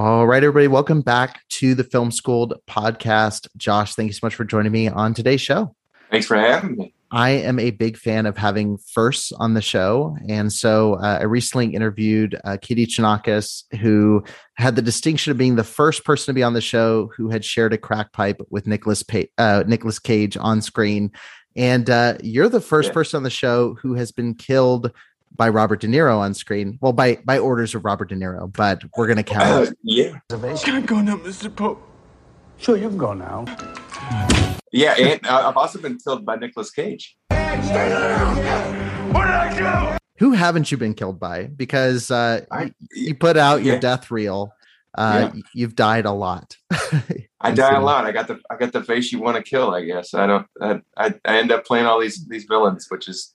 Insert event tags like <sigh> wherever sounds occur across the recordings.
All right, everybody, welcome back to the Film Schooled podcast. Josh, thank you so much for joining me on today's show. Thanks for having me. I am a big fan of having firsts on the show. And so uh, I recently interviewed uh, Katie Chonacas, who had the distinction of being the first person to be on the show who had shared a crack pipe with Nicholas, pa- uh, Nicolas Cage on screen. And uh, you're the first yeah. person on the show who has been killed by Robert De Niro on screen. Well, by by orders of Robert De Niro, but we're gonna count. Uh, <coughs> yeah. Can I go now, Mr. Pope? Sure, you can go now. Yeah, and uh, I've also been killed by Nicolas Cage. What did I do? Who haven't you been killed by? Because uh, I, you put out your yeah. death reel. Uh, yeah. You've died a lot. <laughs> I die a lot. I got the I got the face you want to kill. I guess I don't. I, I I end up playing all these these villains, which is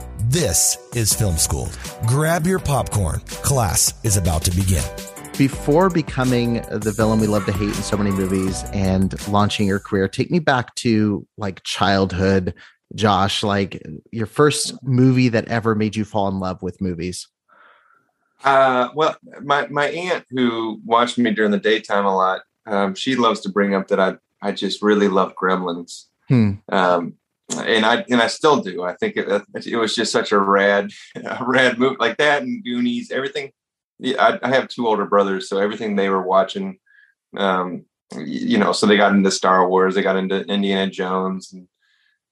This is Film Schooled. Grab your popcorn. Class is about to begin. Before becoming the villain we love to hate in so many movies and launching your career, take me back to like childhood, Josh, like your first movie that ever made you fall in love with movies. Uh, well, my, my aunt who watched me during the daytime a lot, um, she loves to bring up that I, I just really love Gremlins. Hmm. Um, and I and I still do. I think it, it was just such a rad, <laughs> a rad movie like that and Goonies. Everything. I, I, have two older brothers, so everything they were watching, um, you know, so they got into Star Wars, they got into Indiana Jones, and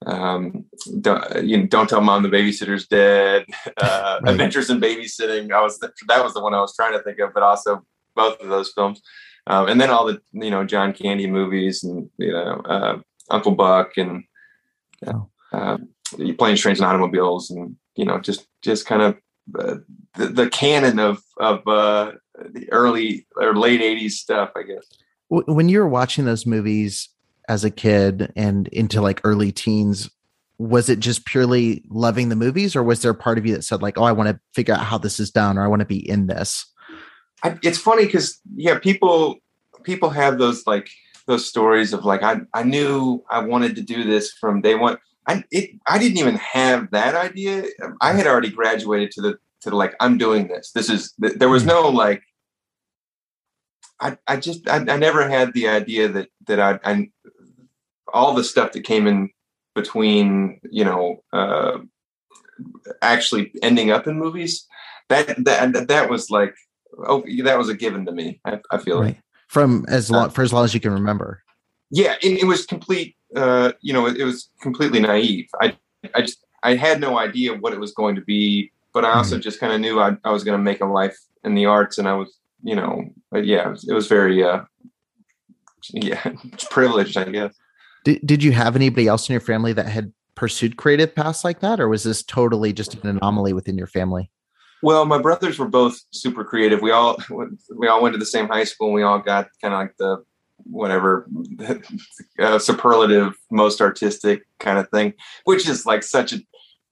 um, don't, you know, don't tell mom the babysitter's dead. <laughs> Uh, right. Adventures in Babysitting. I was that was the one I was trying to think of, but also both of those films, um, and then all the you know John Candy movies and you know uh, Uncle Buck and yeah. Uh, planes, trains, and automobiles, and you know, just just kind of uh, the, the canon of of uh, the early or late '80s stuff, I guess. When you were watching those movies as a kid and into like early teens, was it just purely loving the movies, or was there a part of you that said like, "Oh, I want to figure out how this is done, or I want to be in this"? I, it's funny because yeah, people people have those like those stories of like I I knew I wanted to do this from day one. I it I didn't even have that idea. I had already graduated to the to the like I'm doing this. This is there was no like. I I just I, I never had the idea that that I, I all the stuff that came in between you know uh, actually ending up in movies that that that was like oh that was a given to me. I, I feel right. like from as long for as long as you can remember. Yeah, it, it was complete. Uh, you know, it, it, was completely naive. I I just I had no idea what it was going to be, but I also mm-hmm. just kind of knew I, I was going to make a life in the arts, and I was, you know, yeah, it was, it was very, uh, yeah, <laughs> privileged, I guess. Did Did you have anybody else in your family that had pursued creative paths like that, or was this totally just an anomaly within your family? Well, my brothers were both super creative. We all we all went to the same high school. and We all got kind of like the whatever <laughs> uh, superlative, most artistic kind of thing, which is like such a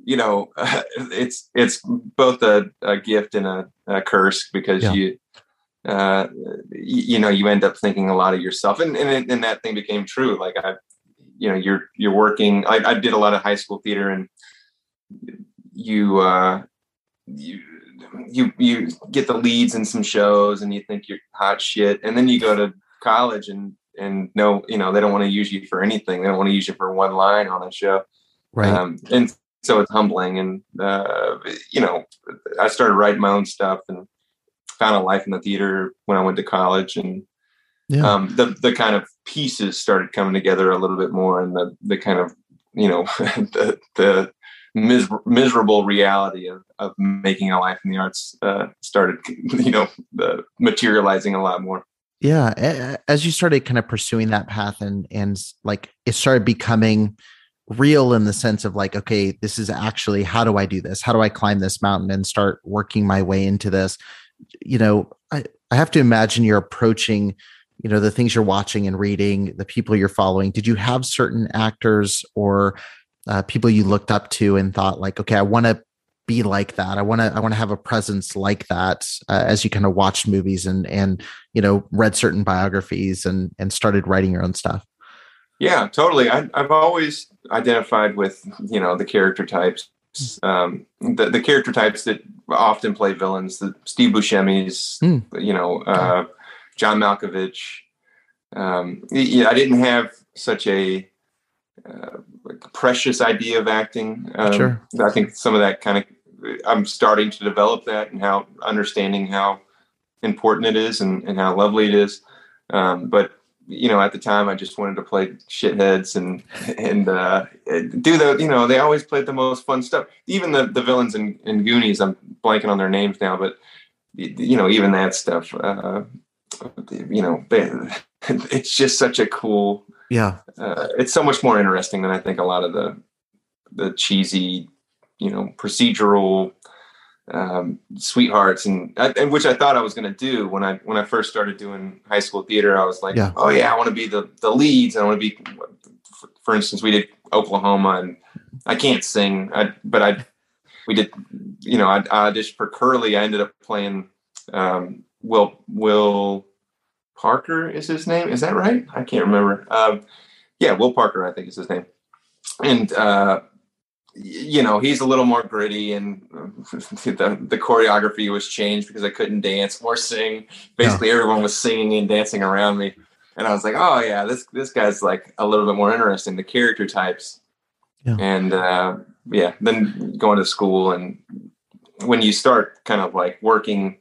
you know uh, <laughs> it's it's both a, a gift and a, a, curse because yeah. you uh you know you end up thinking a lot of yourself and and, and that thing became true like i you know you're you're working I, I did a lot of high school theater and you uh you you you get the leads in some shows and you think you're hot shit and then you go to college and and no you know they don't want to use you for anything. They don't want to use you for one line on a show. Right. Um, and so it's humbling and uh, you know i started writing my own stuff and found a life in the theater when i went to college and yeah. um, the the kind of pieces started coming together a little bit more and the the kind of you know <laughs> the the mis- miserable reality of, of making a life in the arts uh, started, <laughs> you know, uh, materializing a lot more. Yeah, as you started kind of pursuing that path, and and like it started becoming real in the sense of like, okay, this is actually how do I do this? How do I climb this mountain and start working my way into this? You know, I I have to imagine you're approaching you know the things you're watching and reading the people you're following did you have certain actors or uh, people you looked up to and thought like okay i want to be like that. I want to i want to have a presence like that uh, as you kind of watched movies and and you know read certain biographies and and started writing your own stuff. Yeah totally. I, i've always identified with you know the character types um, the, the character types that often play villains the steve buscemi's mm. you know uh, john malkovich. Um, yeah i didn't have such a uh, like precious idea of acting. Um, sure. I think some of that kind of I'm starting to develop that and how understanding how important it is and, and how lovely it is. Um, but you know, at the time, I just wanted to play shitheads and and uh, do the you know they always played the most fun stuff. Even the the villains in, in Goonies, I'm blanking on their names now, but you know even that stuff. Uh, you know, they, <laughs> it's just such a cool yeah uh, it's so much more interesting than i think a lot of the the cheesy you know procedural um, sweethearts and, and which I thought I was going to do when I when I first started doing high school theater. I was like, yeah. oh yeah, I want to be the the leads. I want to be, for instance, we did Oklahoma, and I can't sing, I, but I we did, you know, I, I auditioned for Curly. I ended up playing um, Will Will Parker is his name. Is that right? I can't remember. Um, yeah, Will Parker, I think is his name. And uh, you know, he's a little more gritty, and <laughs> the the choreography was changed because I couldn't dance or sing. Basically, everyone was singing and dancing around me, and I was like, oh yeah, this this guy's like a little bit more interesting. The character types, yeah. and uh, yeah, then going to school and when you start kind of like working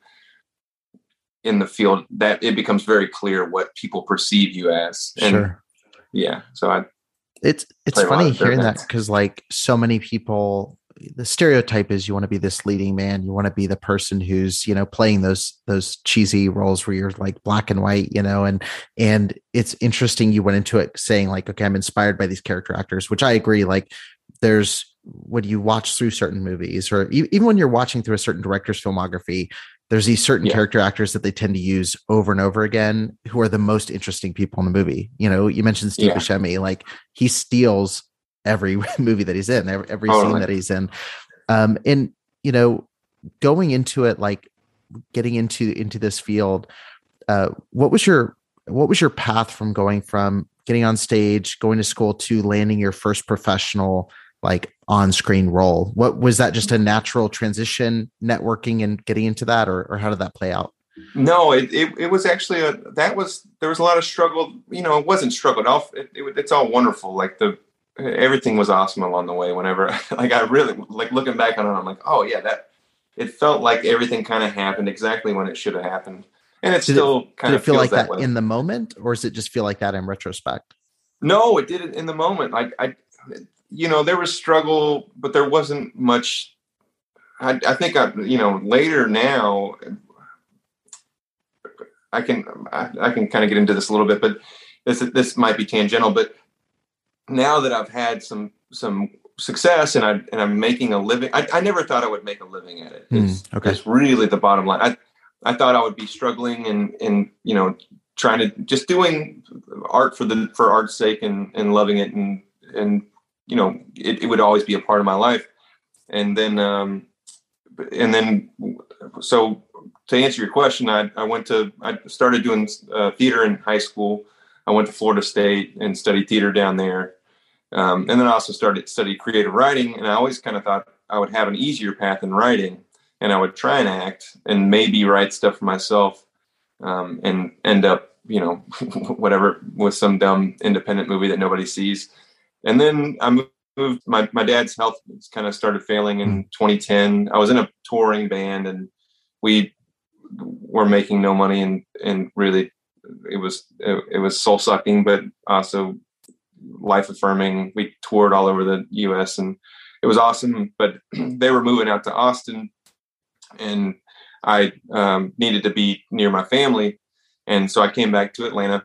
in the field that it becomes very clear what people perceive you as. And sure. Yeah. So I. It's it's funny hearing that because like so many people the stereotype is you want to be this leading man you want to be the person who's you know playing those those cheesy roles where you're like black and white you know and and it's interesting you went into it saying like okay i'm inspired by these character actors which i agree like there's when you watch through certain movies or even when you're watching through a certain director's filmography there's these certain yeah. character actors that they tend to use over and over again who are the most interesting people in the movie. You know, you mentioned Steve yeah. Buscemi, like he steals every <laughs> movie that he's in, every, every scene that he's in. Um, and you know, going into it, like getting into into this field, uh, what was your what was your path from going from getting on stage, going to school to landing your first professional like on-screen role? What was that just a natural transition networking and getting into that or, or how did that play out? No it, it, it was actually a that was there was a lot of struggle you know it wasn't struggle it, it, it's all wonderful. Like the everything was awesome along the way whenever <laughs> like i really like looking back on it i'm like oh yeah that it felt like everything kind of happened exactly when it should have happened. And it did still it, kind of feel like that, that in the moment or does it just feel like that in retrospect? No it did it in the moment. Like i you know, there was struggle, but there wasn't much. I, I think I, you know, later now, I can I, I can kind of get into this a little bit, but this this might be tangential. But now that I've had some some success and I and I'm making a living, I, I never thought I would make a living at it. It's, mm, okay. it's really the bottom line. I I thought I would be struggling and and you know trying to just doing art for the for art's sake and and loving it and and you know, it, it would always be a part of my life. And then, um, and then, so to answer your question, I, I went to, I started doing uh, theater in high school. I went to Florida State and studied theater down there. Um, and then I also started study creative writing. And I always kind of thought I would have an easier path in writing and I would try and act and maybe write stuff for myself um, and end up, you know, <laughs> whatever with some dumb independent movie that nobody sees. And then I moved. My my dad's health kind of started failing in 2010. I was in a touring band, and we were making no money, and and really, it was it, it was soul sucking, but also life affirming. We toured all over the U.S. and it was awesome. But <clears throat> they were moving out to Austin, and I um, needed to be near my family, and so I came back to Atlanta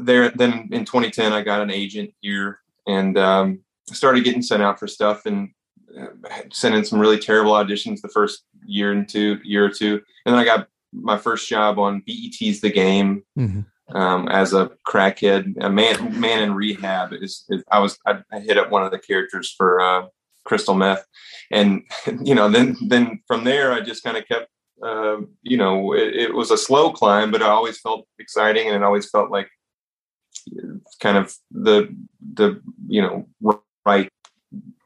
there then in 2010 i got an agent here and um, started getting sent out for stuff and uh, sent in some really terrible auditions the first year and two year or two and then i got my first job on BET's The Game mm-hmm. um, as a crackhead, a man man in rehab. Is, is I was I, I, hit up one of the characters for uh, crystal meth, and <laughs> you know then then from there I just kind of kept. Uh, you know, it, it was a slow climb, but I always felt exciting, and it always felt like kind of the the you know right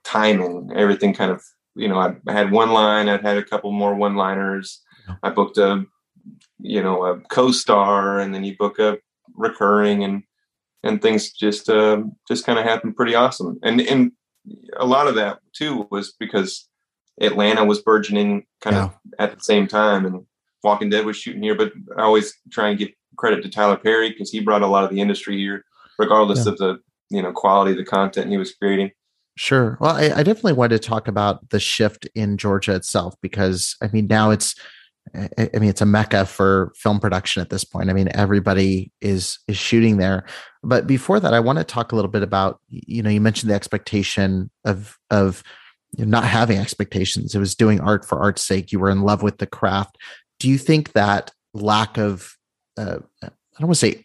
timing. Everything kind of you know I, I had one line. I'd had a couple more one liners. I booked a you know a co-star, and then you book a recurring, and and things just uh, just kind of happened pretty awesome. And and a lot of that too was because Atlanta was burgeoning kind yeah. of at the same time, and Walking Dead was shooting here. But I always try and give credit to Tyler Perry because he brought a lot of the industry here, regardless yeah. of the you know quality of the content he was creating. Sure. Well, I, I, definitely wanted to talk about the shift in Georgia itself because I mean now it's I mean it's a mecca for film production at this point. I mean everybody is is shooting there. But before that, I want to talk a little bit about you know you mentioned the expectation of of not having expectations. It was doing art for art's sake. You were in love with the craft. Do you think that lack of uh, I don't want to say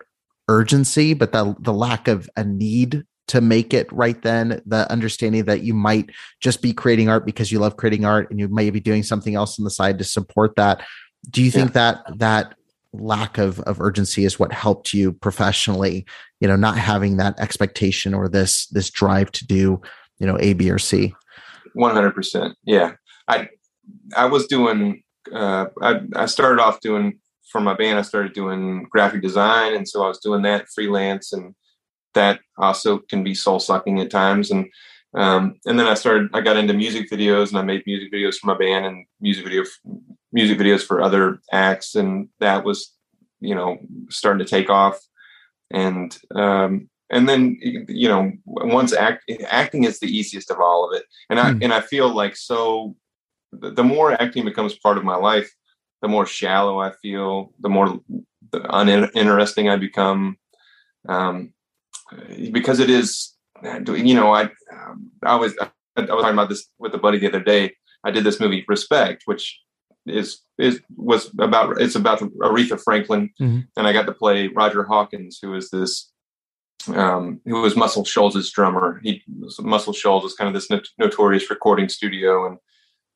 urgency, but the the lack of a need to make it right then, the understanding that you might just be creating art because you love creating art and you may be doing something else on the side to support that. Do you think yeah. that that lack of of urgency is what helped you professionally, you know, not having that expectation or this this drive to do, you know, A, B, or C? 100%. Yeah. I I was doing uh I, I started off doing for my band, I started doing graphic design, and so I was doing that freelance, and that also can be soul sucking at times. And um, and then I started, I got into music videos, and I made music videos for my band and music video music videos for other acts, and that was you know starting to take off. And um, and then you know once act acting is the easiest of all of it, and I mm. and I feel like so the more acting becomes part of my life the more shallow I feel, the more uninteresting I become. Um, because it is, you know, I, I was, I was talking about this with a buddy the other day. I did this movie Respect, which is is was about it's about Aretha Franklin, mm-hmm. and I got to play Roger Hawkins, who is this um, who was Muscle Shoals' drummer. He Muscle Shoals was kind of this not- notorious recording studio, and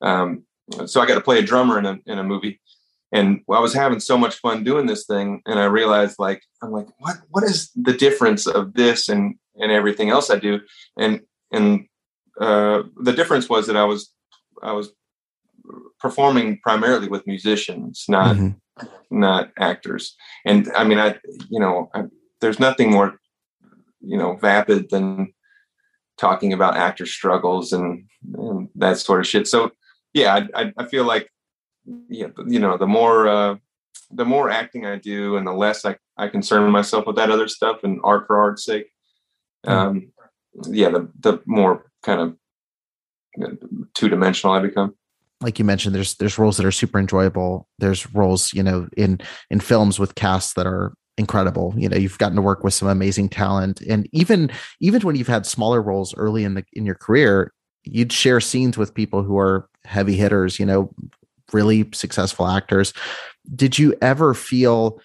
um, so I got to play a drummer in a in a movie and I was having so much fun doing this thing, and I realized like I'm like, what what is the difference of this and and everything else I do? And and uh, the difference was that I was I was performing primarily with musicians, not mm-hmm. not actors. And I mean, I you know, I, there's nothing more you know vapid than talking about actor struggles and, and that sort of shit. So yeah, I, I feel like yeah, you know, the more uh, the more acting I do, and the less I, I concern myself with that other stuff and art for art's sake. Hmm. Um, yeah, the the more kind of two dimensional I become. Like you mentioned, there's there's roles that are super enjoyable. There's roles, you know, in in films with casts that are incredible. You know, you've gotten to work with some amazing talent, and even even when you've had smaller roles early in the in your career, you'd share scenes with people who are heavy hitters. You know, really successful actors. Did you ever feel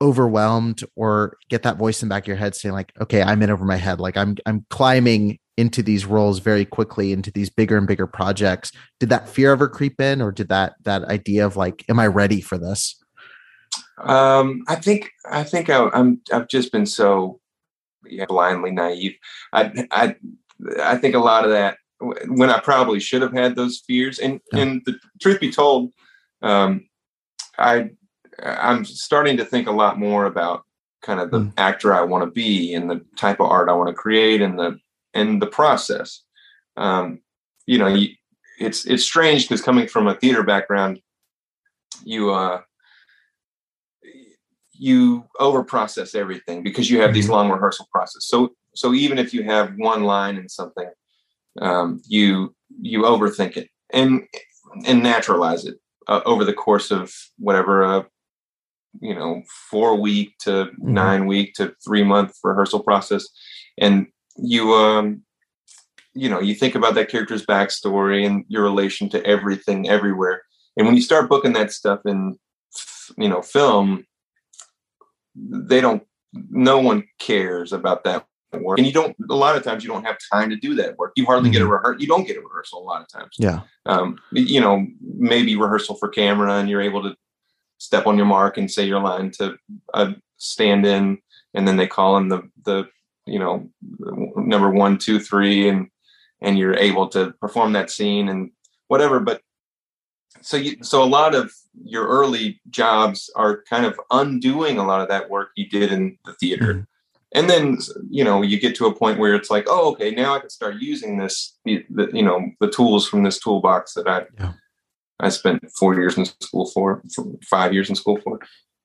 overwhelmed or get that voice in the back of your head saying like, okay, I'm in over my head. Like I'm, I'm climbing into these roles very quickly into these bigger and bigger projects. Did that fear ever creep in or did that, that idea of like, am I ready for this? Um, I think, I think I, I'm, I've just been so yeah, blindly naive. I, I, I think a lot of that when I probably should have had those fears. And yeah. and the truth be told, um, I I'm starting to think a lot more about kind of the mm. actor I want to be and the type of art I want to create and the and the process. Um, you know, you, it's it's strange because coming from a theater background, you uh, you over process everything because you have mm-hmm. these long rehearsal process. So so even if you have one line in something, um, you you overthink it and and naturalize it uh, over the course of whatever a uh, you know four week to mm-hmm. nine week to three month rehearsal process and you um you know you think about that character's backstory and your relation to everything everywhere and when you start booking that stuff in you know film they don't no one cares about that work and you don't a lot of times you don't have time to do that work you hardly mm-hmm. get a mm-hmm. rehearsal you don't get a rehearsal a lot of times yeah um, you know maybe rehearsal for camera and you're able to step on your mark and say your line to a stand in and then they call in the the you know number one two three and and you're able to perform that scene and whatever but so you so a lot of your early jobs are kind of undoing a lot of that work you did in the theater mm-hmm. And then you know you get to a point where it's like oh okay now i can start using this the, you know the tools from this toolbox that i yeah. i spent four years in school for, for five years in school for.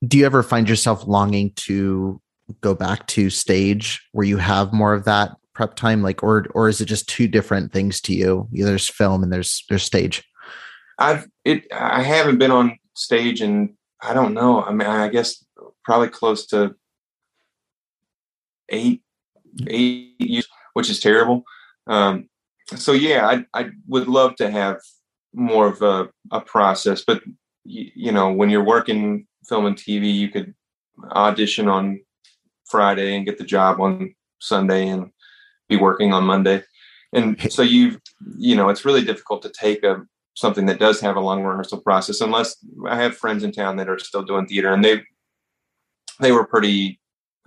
Do you ever find yourself longing to go back to stage where you have more of that prep time? Like or or is it just two different things to you? There's film and there's there's stage. I've it i haven't been on stage and i don't know i mean i guess probably close to eight eight years which is terrible um so yeah i i would love to have more of a, a process but you, you know when you're working film and tv you could audition on friday and get the job on sunday and be working on Monday. And so you you know, it's really difficult to take a something that does have a long rehearsal process unless I have friends in town that are still doing theater and they they were pretty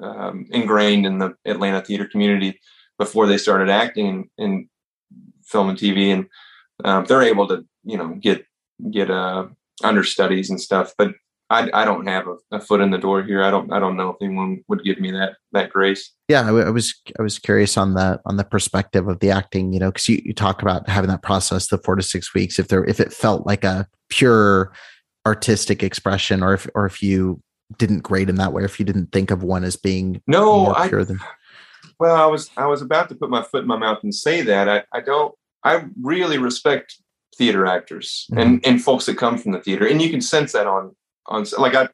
um, ingrained in the Atlanta theater community before they started acting in, in film and TV and um, they're able to you know get get uh, understudies and stuff but I, I don't have a, a, foot in the door here. I don't I don't know if anyone would give me that that grace. Yeah, I, w- I was I was curious on the on the perspective of the acting. You know, because you, you talk about having that process, the four to six weeks. If there if it felt like a pure artistic expression, or if or if you didn't grade in that way, if you didn't think of one as being no, I, than- well, I was I was about to put my foot in my mouth and say that I I don't I really respect theater actors mm-hmm. and and folks that come from the theater, and you can sense that on on like I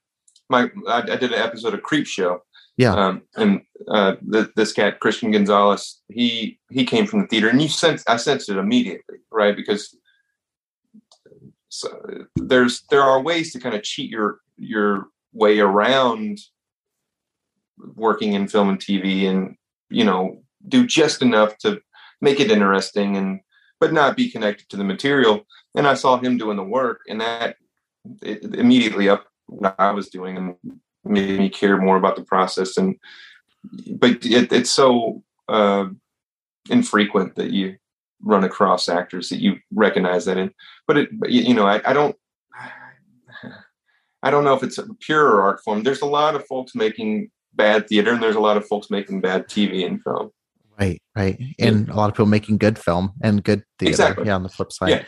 my I, I did an episode of Creepshow. Yeah. Um, and uh, the, this cat Christian Gonzalez, he he came from the theater, and you sense I sensed it immediately, right? Because so there's there are ways to kind of cheat your your way around working in film and TV, and you know do just enough to make it interesting and but not be connected to the material. And I saw him doing the work, and that it immediately up what I was doing and made me care more about the process. And but it, it's so uh, infrequent that you run across actors that you recognize that in. But it, you know, I, I don't. I don't know if it's a pure art form. There's a lot of folks making bad theater, and there's a lot of folks making bad TV and film. Right, right, and a lot of people making good film and good theater. Exactly. Yeah, on the flip side. Yeah.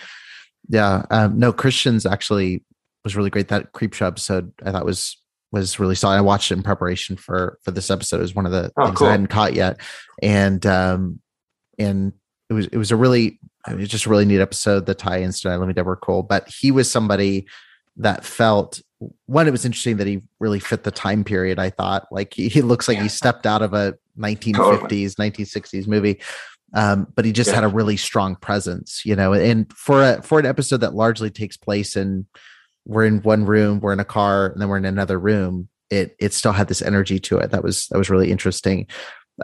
Yeah. Um, no, Christian's actually was really great. That creep show episode I thought was was really solid. I watched it in preparation for for this episode. It was one of the oh, things cool. I hadn't caught yet, and um, and it was it was a really it was just a really neat episode. The tie-ins to Let Me Deborah Cole, but he was somebody that felt one. It was interesting that he really fit the time period. I thought like he, he looks like yeah. he stepped out of a 1950s, totally. 1960s movie. Um, but he just yeah. had a really strong presence, you know. And for a for an episode that largely takes place in we're in one room, we're in a car, and then we're in another room. It it still had this energy to it that was that was really interesting.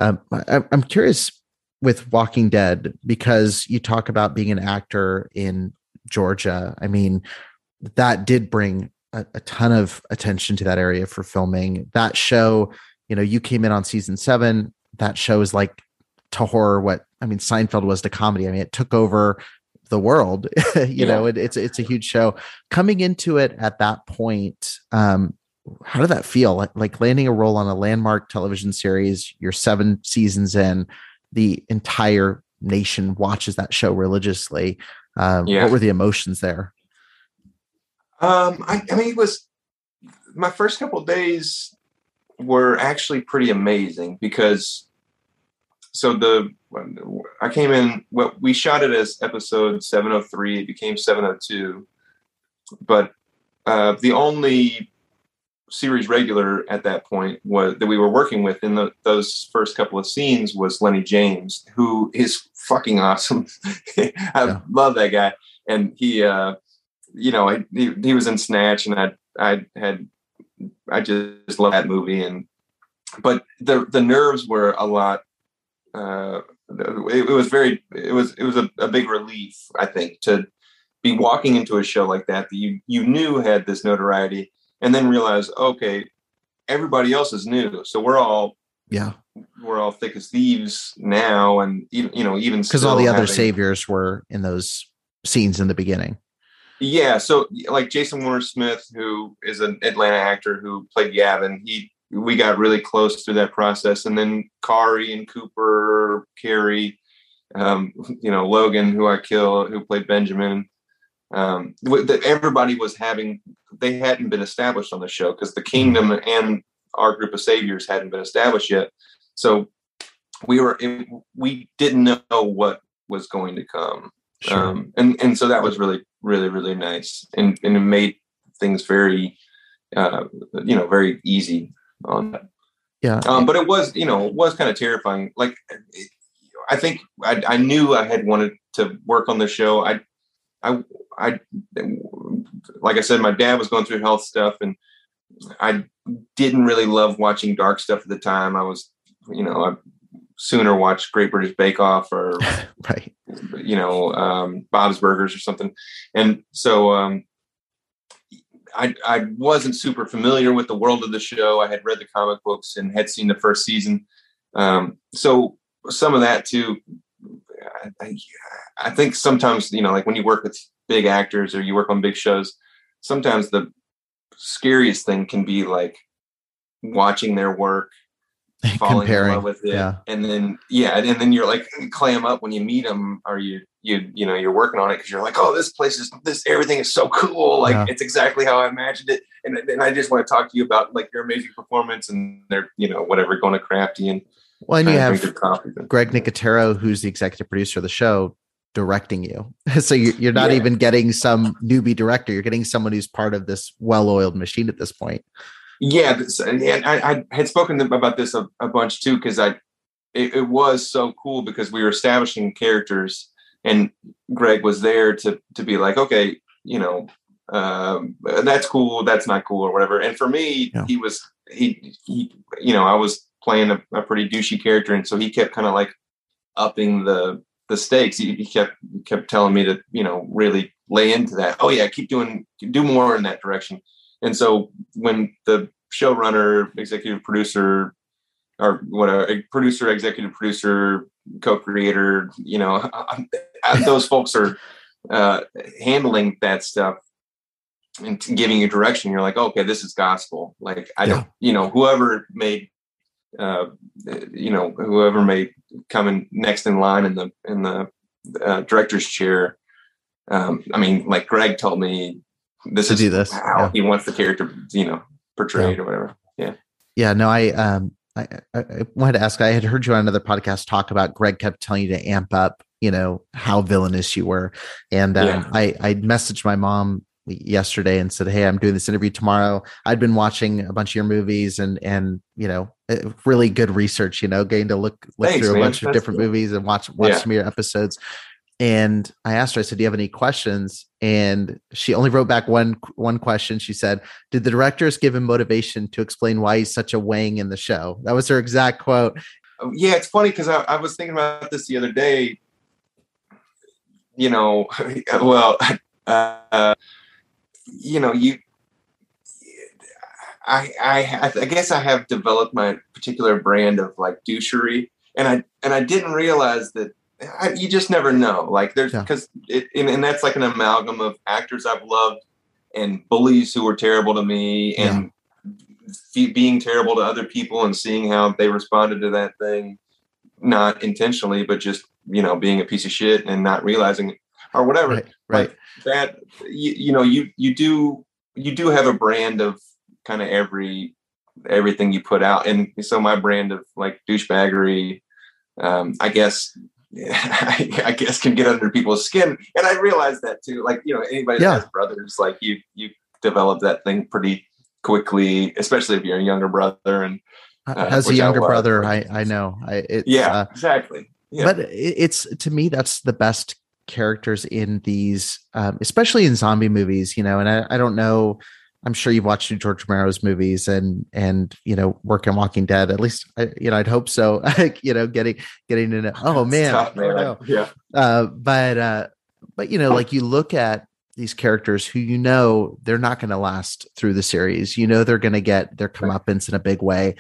Um, I, I'm curious with Walking Dead because you talk about being an actor in Georgia. I mean, that did bring a, a, ton of attention to that area for filming. That show, you know, you came in on season seven. That show is like to horror what I mean, Seinfeld was to comedy. I mean, it took over the world <laughs> you yeah. know it, it's it's a huge show coming into it at that point um how did that feel like, like landing a role on a landmark television series you're seven seasons in the entire nation watches that show religiously um yeah. what were the emotions there um I, I mean it was my first couple days were actually pretty amazing because so the I came in. Well, we shot it as episode 703. It became 702, but uh, the only series regular at that point was that we were working with in the, those first couple of scenes was Lennie James, who is fucking awesome. <laughs> I yeah. love that guy, and he, uh, you know, he, he was in Snatch, and I I had I just love that movie. And but the the nerves were a lot. Uh, it, it was very it was it was a, a big relief I think to be walking into a show like that that you you knew had this notoriety and then realize okay everybody else is new so we're all yeah we're all thick as thieves now and even you know even because all the other having, saviors were in those scenes in the beginning yeah so like jason warner smith who is an atlanta actor who played gavin he we got really close through that process. And then kari and cooper carrie um, you know logan who i kill who played benjamin. Um, everybody was having they hadn't been established on the show because the kingdom and our group of saviors hadn't been established yet. So we were we didn't know what was going to come sure. um, and and so that was really really really nice. And and it made things very uh, you know very easy on that. Yeah. Um, but it was you know it was kind of terrifying. Like it, i think I, I knew i had wanted to work on the show. I i i like i said my dad was going through health stuff and i didn't really love watching dark stuff at the time. I was you know, I sooner watch Great British Bake Off or, <laughs> right. you know, um, Bob's Burgers or something. And so um, I, I wasn't super familiar with the world of the show. I had read the comic books and had seen the first season. Um, so some of that too, I, I think sometimes, you know, like when you work with big actors or you work on big shows, sometimes the scariest thing can be like watching their work <laughs> falling Comparing, in love with it. Yeah. And then yeah, and then you're like clam up when you meet them, or you you you know you're working on it because you're like, oh, this place is this everything is so cool, like yeah. it's exactly how I imagined it. And and I just want to talk to you about like your amazing performance and their you know whatever going to crafty and well, and you have Greg Nicotero, who's the executive producer of the show, directing you. <laughs> so you're not yeah. even getting some newbie director. You're getting someone who's part of this well-oiled machine at this point. Yeah, and I, I had spoken about this a, a bunch too because I it, it, was so cool because we were establishing characters and Greg was there to to be like, okay, you know, um, that's cool, that's not cool, or whatever. And for me, yeah. he was he he you know I was playing a, a pretty douchey character, and so he kept kind of like upping the the stakes. He, he kept kept telling me to you know really lay into that. Oh yeah, keep doing do more in that direction. And so when the showrunner, executive producer, or what a producer, executive producer, co-creator, you know, <laughs> those folks are uh, handling that stuff and giving you direction. You're like, okay, this is gospel. Like I don't, you know, whoever made, uh, you know, whoever may come in next in line in the in the uh, director's chair. Um, I mean, like Greg told me, this to is do this. how yeah. he wants the character, you know, portrayed yeah. or whatever. Yeah. Yeah. No, I um I, I, wanted to ask. I had heard you on another podcast talk about Greg kept telling you to amp up, you know, how villainous you were, and um, yeah. I I messaged my mom yesterday and said, "Hey, I'm doing this interview tomorrow. I'd been watching a bunch of your movies and and you know, eh, really good research. You know, getting to look look Thanks, through man. a bunch That's of different cool. movies and watch watch yeah. some of your episodes. And I asked her, I said, Do you have any questions? And she only wrote back one one question. She said, Did the directors give him motivation to explain why he's such a wang in the show? That was her exact quote. Oh, yeah, it's funny because I, I, was thinking about this the other day. You know, <laughs> well, <laughs> uh, you know, you I, I I guess I have developed my particular brand of like douchery, and I and I didn't realize that I, you just never know. Like there's because yeah. it and, and, that's like an amalgam of actors I've loved and bullies who were terrible to me yeah. and f- being terrible to other people and seeing how they responded to that thing, not intentionally, but just you know being a piece of shit and not realizing or whatever. Right. right. that you, you know you you do you do have a brand of kind of every everything you put out and so my brand of like douchebaggery um, I guess <laughs> I guess can get under people's skin. And I realized that too. Like, you know, anybody yeah. that has brothers, like you you develop that thing pretty quickly, especially if you're a younger brother. And uh, as a younger I brother, I I know. I it's, yeah, uh, exactly. Yeah. But it's to me that's the best characters in these, um, especially in zombie movies. You know, and I, I don't know I'm sure you've watched George Romero's movies and and you know work on Walking Dead. At least I, you know I'd hope so. <laughs> you know, getting getting to know. Oh man, tough, man. yeah. Uh, but uh, but you know, like you look at these characters who you know they're not going to last through the series. You know they're going to get their comeuppance in a big way.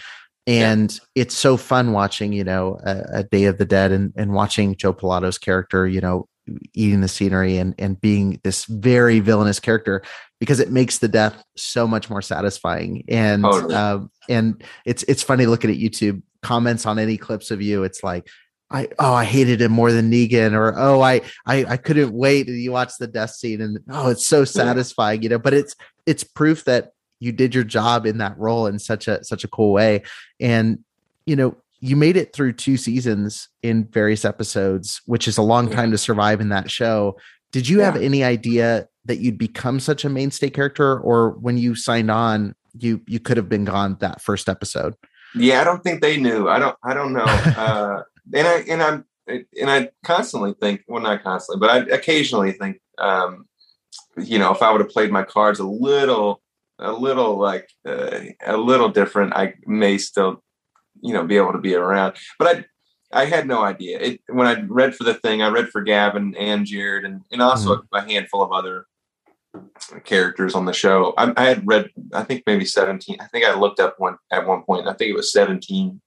And yeah. it's so fun watching, you know, a, a, Day of the Dead and, and watching Joe Pilato's character, you know, eating the scenery and and being this very villainous character because it makes the death so much more satisfying and totally. um, and it's it's funny looking at youtube comments on any clips of you it's like I oh I hated him more than Negan or oh I I I couldn't wait and you watch the death scene and oh it's so satisfying you know but it's it's proof that you did your job in that role in such a such a cool way and you know you made it through two seasons in various episodes, which is a long time to survive in that show. Did you yeah. have any idea that you'd become such a mainstay character, or when you signed on, you you could have been gone that first episode? Yeah, I don't think they knew. I don't. I don't know. <laughs> uh, and I and I'm and I constantly think. Well, not constantly, but I occasionally think. Um, you know, if I would have played my cards a little, a little like uh, a little different, I may still you know be able to be around. But I I had no idea. It, when I read for the thing, I read for Gavin and Jared, and and also mm-hmm. a, a, handful of other characters on the show. I, I, had read, I think maybe seventeen. I think I looked up one at one point. I think it was seventeen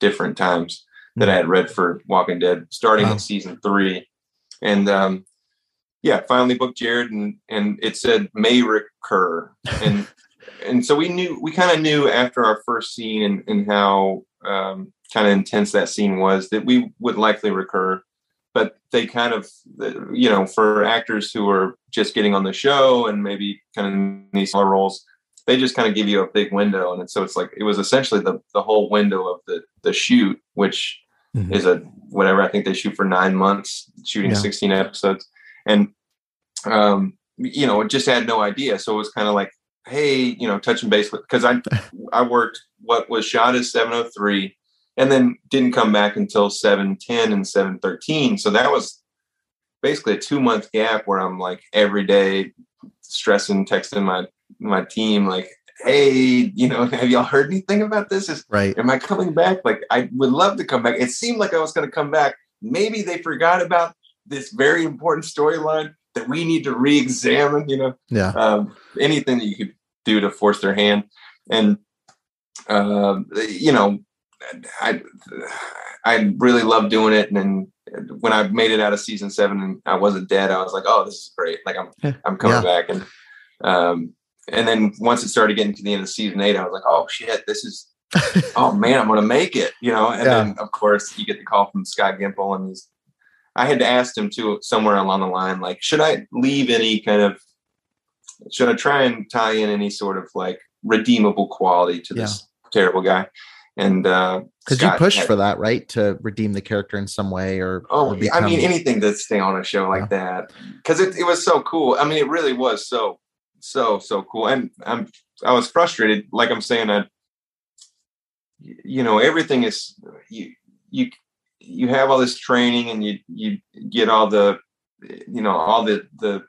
different times that I had read for Walking Dead, starting wow. with season three, and um, yeah, finally booked Jared, and and it said may recur, and <laughs> and so we knew we kind of knew after our first scene and, and how um, kind of intense that scene was that we would likely recur but they kind of you know for actors who are just getting on the show and maybe kind of these smaller roles they just kind of give you a big window and so it's like it was essentially the the whole window of the the shoot which mm-hmm. is a whatever i think they shoot for nine months shooting yeah. 16 episodes and um you know just had no idea so it was kind of like hey, you know, touching base with because I <laughs> I worked what was shot as 703 and then didn't come back until 710 and 713. So that was basically a two month gap where I'm like every day stressing, texting my my team like, hey, you know, <laughs> have y'all heard anything about this? Is right. Am I coming back? Like I would love to come back. It seemed like I was gonna come back. Maybe they forgot about this very important storyline that we need to re-examine, you know. Yeah. Um, anything that you could do to force their hand. And uh, you know, I I really love doing it. And then when I made it out of season seven and I wasn't dead, I was like, oh, this is great. Like I'm I'm coming yeah. back. And um, and then once it started getting to the end of season eight, I was like, oh shit, this is <laughs> oh man, I'm gonna make it, you know. And yeah. then of course you get the call from Scott Gimple, and he's I had to ask him to somewhere along the line, like, should I leave any kind of should I try and tie in any sort of like redeemable quality to this yeah. terrible guy? And because uh, you pushed had, for that, right, to redeem the character in some way, or oh, or become... I mean, anything to stay on a show like yeah. that because it, it was so cool. I mean, it really was so so so cool, and I'm I was frustrated, like I'm saying that you know everything is you you you have all this training and you you get all the you know all the the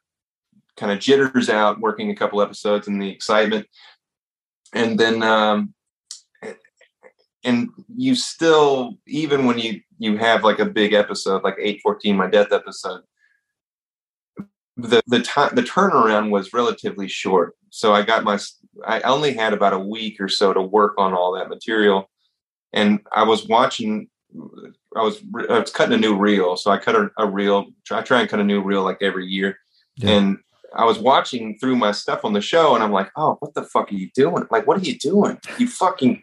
kind of jitters out working a couple episodes and the excitement and then um and you still even when you you have like a big episode like 814 my death episode the the time the turnaround was relatively short so i got my i only had about a week or so to work on all that material and i was watching i was i was cutting a new reel so i cut a, a reel i try and cut a new reel like every year yeah. and I was watching through my stuff on the show and I'm like, oh, what the fuck are you doing? Like, what are you doing? You fucking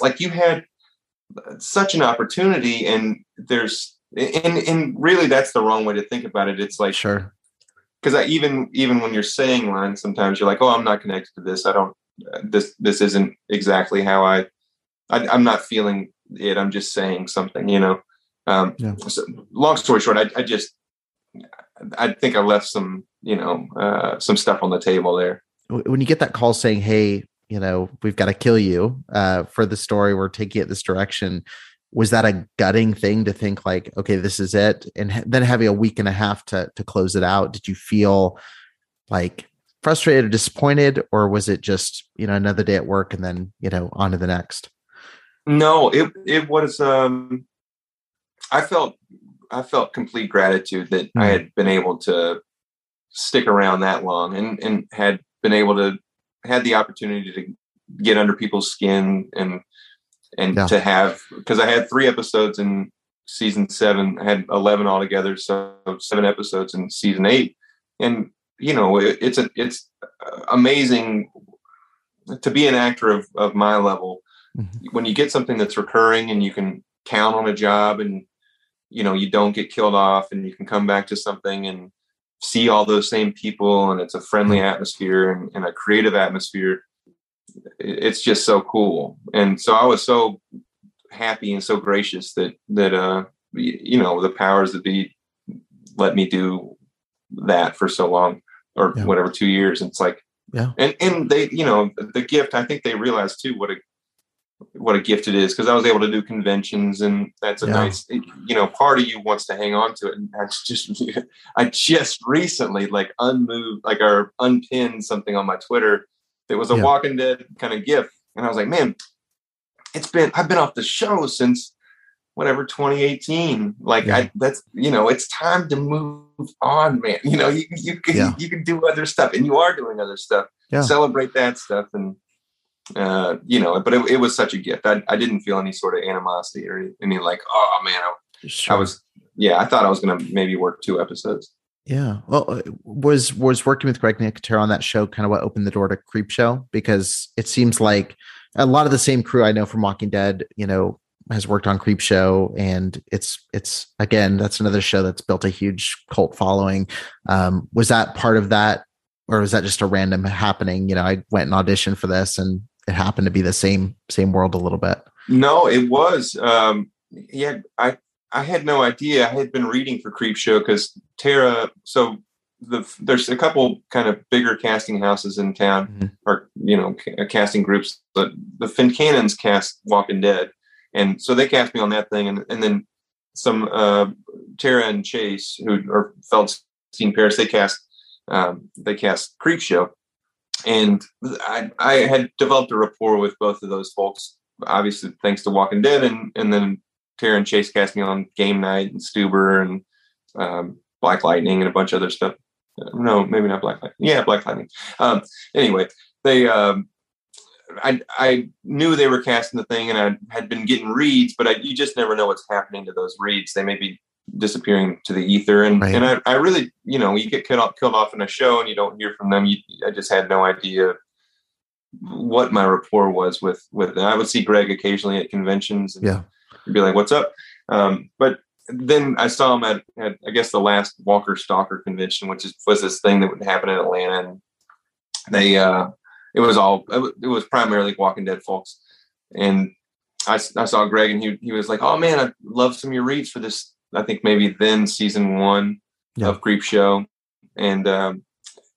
Like you had such an opportunity and there's and and really that's the wrong way to think about it. It's like sure. Because I even even when you're saying lines, sometimes you're like, oh, I'm not connected to this. I don't. Uh, this this isn't exactly how I, I. I'm not feeling it. I'm just saying something. You know. Um, yeah. so long story short, I, I just I think I left some, you know, uh, some stuff on the table there. When you get that call saying, "Hey, you know, we've got to kill you uh, for the story. We're taking it this direction." Was that a gutting thing to think like, okay, this is it, and then having a week and a half to to close it out? Did you feel like frustrated or disappointed, or was it just you know another day at work and then you know on to the next? No, it it was. Um, I felt I felt complete gratitude that mm-hmm. I hmm. had been able to stick around that long and and had been able to had the opportunity to get under people's skin and and yeah. to have because I had three episodes in season seven. I had eleven altogether, so seven episodes in season eight, and you know it, it's a it's amazing to be an actor of of my level mm-hmm. when you get something that's recurring and you can count on a job and you know you don't get killed off and you can come back to something and see all those same people and it's a friendly mm-hmm. atmosphere and, and a creative atmosphere it's just so cool and so i was so happy and so gracious that that uh you know the powers that be let me do that for so long or yeah. whatever two years it's like yeah and and they you know the gift i think they realized too what a what a gift it is because I was able to do conventions and that's a yeah. nice you know part of you wants to hang on to it. And that's just <laughs> I just recently like unmoved like or unpinned something on my Twitter that was a yeah. Walking Dead kind of gift and I was like man it's been I've been off the show since whatever 2018 like yeah. I that's you know it's time to move on man. <laughs> You know you you can you can do other stuff and you are doing other stuff. Celebrate that stuff and uh, you know, but it, it, was such a gift. I, I didn't feel any sort of animosity or any like, oh man, I, sure. I was, yeah, I thought I was going to maybe work two episodes. Yeah. Well, uh, was was working with Greg Nicotero on that show kind of what opened the door to Creepshow because it seems like a lot of the same crew I know from Walking Dead, you know, has worked on Creepshow, and it's it's again that's another show that's built a huge cult following. Um, was that part of that, or was that just a random happening? You know, I went and auditioned for this, and it happened to be the same same world a little bit. No, it was. Um, yeah, I I had no idea. I had been reading for Creepshow because Tara. So the there's a couple kind of bigger casting houses in town, mm-hmm. or you know, ca- casting groups. But the Fincannons cast Walking Dead, and so they cast me on that thing, and and then some uh, Tara and Chase who are Feldstein Paris. They cast um, they cast Creepshow, and I, I had developed a rapport with both of those folks, obviously thanks to Walking Dead, and and then Tara Chase cast me on Game Night and Stuber and um, Black Lightning and a bunch of other stuff. No, maybe not Black Lightning. Yeah, Black Lightning. Um, anyway, they um, I I knew they were casting the thing, and I had been getting reads, but I, you just never know what's happening to those reads. They may be disappearing to the ether. And right. and I, I really, you know, you get killed off, killed off in a show and you don't hear from them. You, I just had no idea what my rapport was with with them. I would see Greg occasionally at conventions and yeah. be like, "What's up?" Um, but then I saw him at, at, I guess the last Walker Stalker convention, which is, was this thing that would happen in Atlanta, and they uh, it was all it was primarily Walking Dead folks, and I, I saw Greg and he he was like, "Oh man, I love some of your reads for this I think maybe then season one yeah. of Creepshow, and um,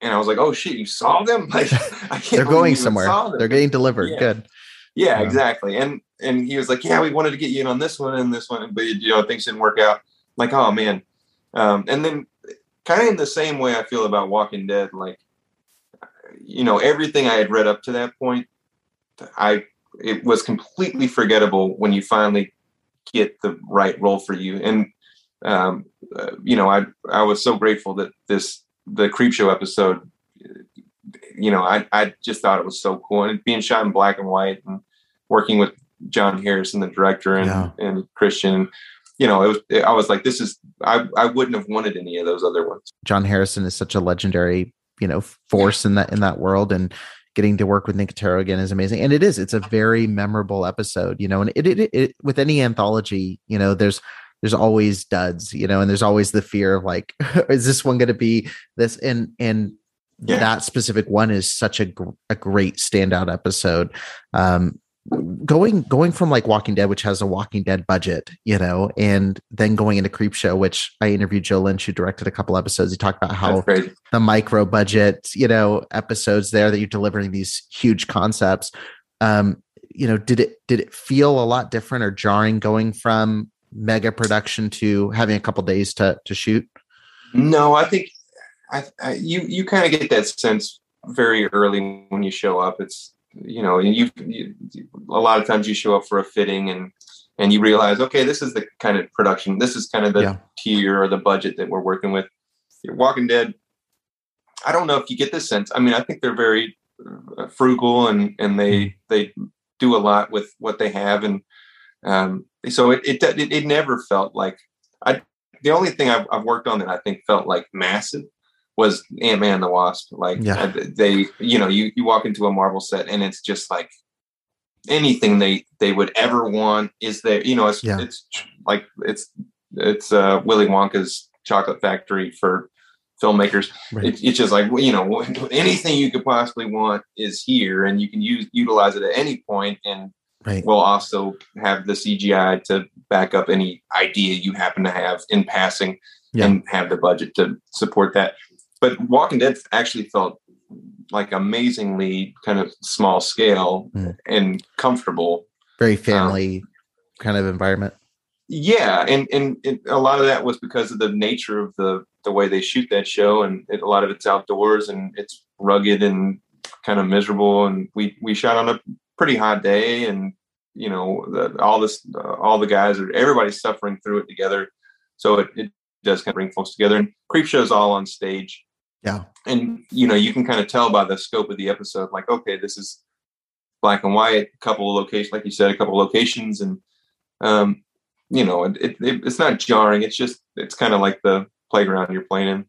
and I was like, oh shit, you saw them? <laughs> Like, <laughs> I can't. they're going somewhere. They're getting delivered. Yeah. Good. Yeah, yeah, exactly. And and he was like, yeah, we wanted to get you in on this one and this one, but you know things didn't work out. I'm like, oh man. Um, and then kind of in the same way I feel about Walking Dead, like you know everything I had read up to that point, I it was completely forgettable when you finally get the right role for you. And um, uh, you know, I I was so grateful that this the Creepshow episode. You know, I I just thought it was so cool, and being shot in black and white, and working with John Harrison, the director, and yeah. and Christian. You know, it was. I was like, this is. I I wouldn't have wanted any of those other ones. John Harrison is such a legendary, you know, force in that in that world, and getting to work with Nicotero again is amazing. And it is, it's a very memorable episode, you know, and it, it, it, with any anthology, you know, there's there's always duds, you know, and there's always the fear of like, <laughs> is this one going to be this? And and yeah. that specific one is such a gr- a great standout episode. Um, going going from like Walking Dead, which has a Walking Dead budget, you know, and then going into Creepshow, which I interviewed Joe Lynch, who directed a couple episodes. He talked about how the micro budget, you know, episodes there that you're delivering these huge concepts. Um, you know, did it did it feel a lot different or jarring going from mega production to having a couple days to to shoot? No, I think I, I you you kind of get that sense very early when you show up. It's you know, and you, you a lot of times you show up for a fitting and and you realize, okay, this is the kind of production, this is kind of the yeah. tier or the budget that we're working with. Walking Dead, I don't know if you get this sense. I mean, I think they're very uh, frugal and and they mm-hmm. they do a lot with what they have, and um, so it, it it, it never felt like I. The only thing I've, I've worked on that I think felt like massive was Ant Man the Wasp. Like yeah. they, you know, you you walk into a Marvel set and it's just like anything they they would ever want is there. You know, it's yeah. it's like it's it's uh, Willy Wonka's chocolate factory for filmmakers. Right. It, it's just like you know <laughs> anything you could possibly want is here, and you can use utilize it at any point, and right. we'll also have the CGI to back up any idea you happen to have in passing, yeah. and have the budget to support that. But Walking Dead actually felt like amazingly kind of small scale mm. and comfortable, very family um, kind of environment yeah and, and, and a lot of that was because of the nature of the the way they shoot that show and it, a lot of it's outdoors and it's rugged and kind of miserable and we we shot on a pretty hot day and you know the, all this uh, all the guys are everybody's suffering through it together so it, it does kind of bring folks together and Creepshow's all on stage yeah and you know you can kind of tell by the scope of the episode like okay this is black and white a couple of locations like you said a couple of locations and um you know, it, it, it's not jarring. It's just it's kind of like the playground you're playing in.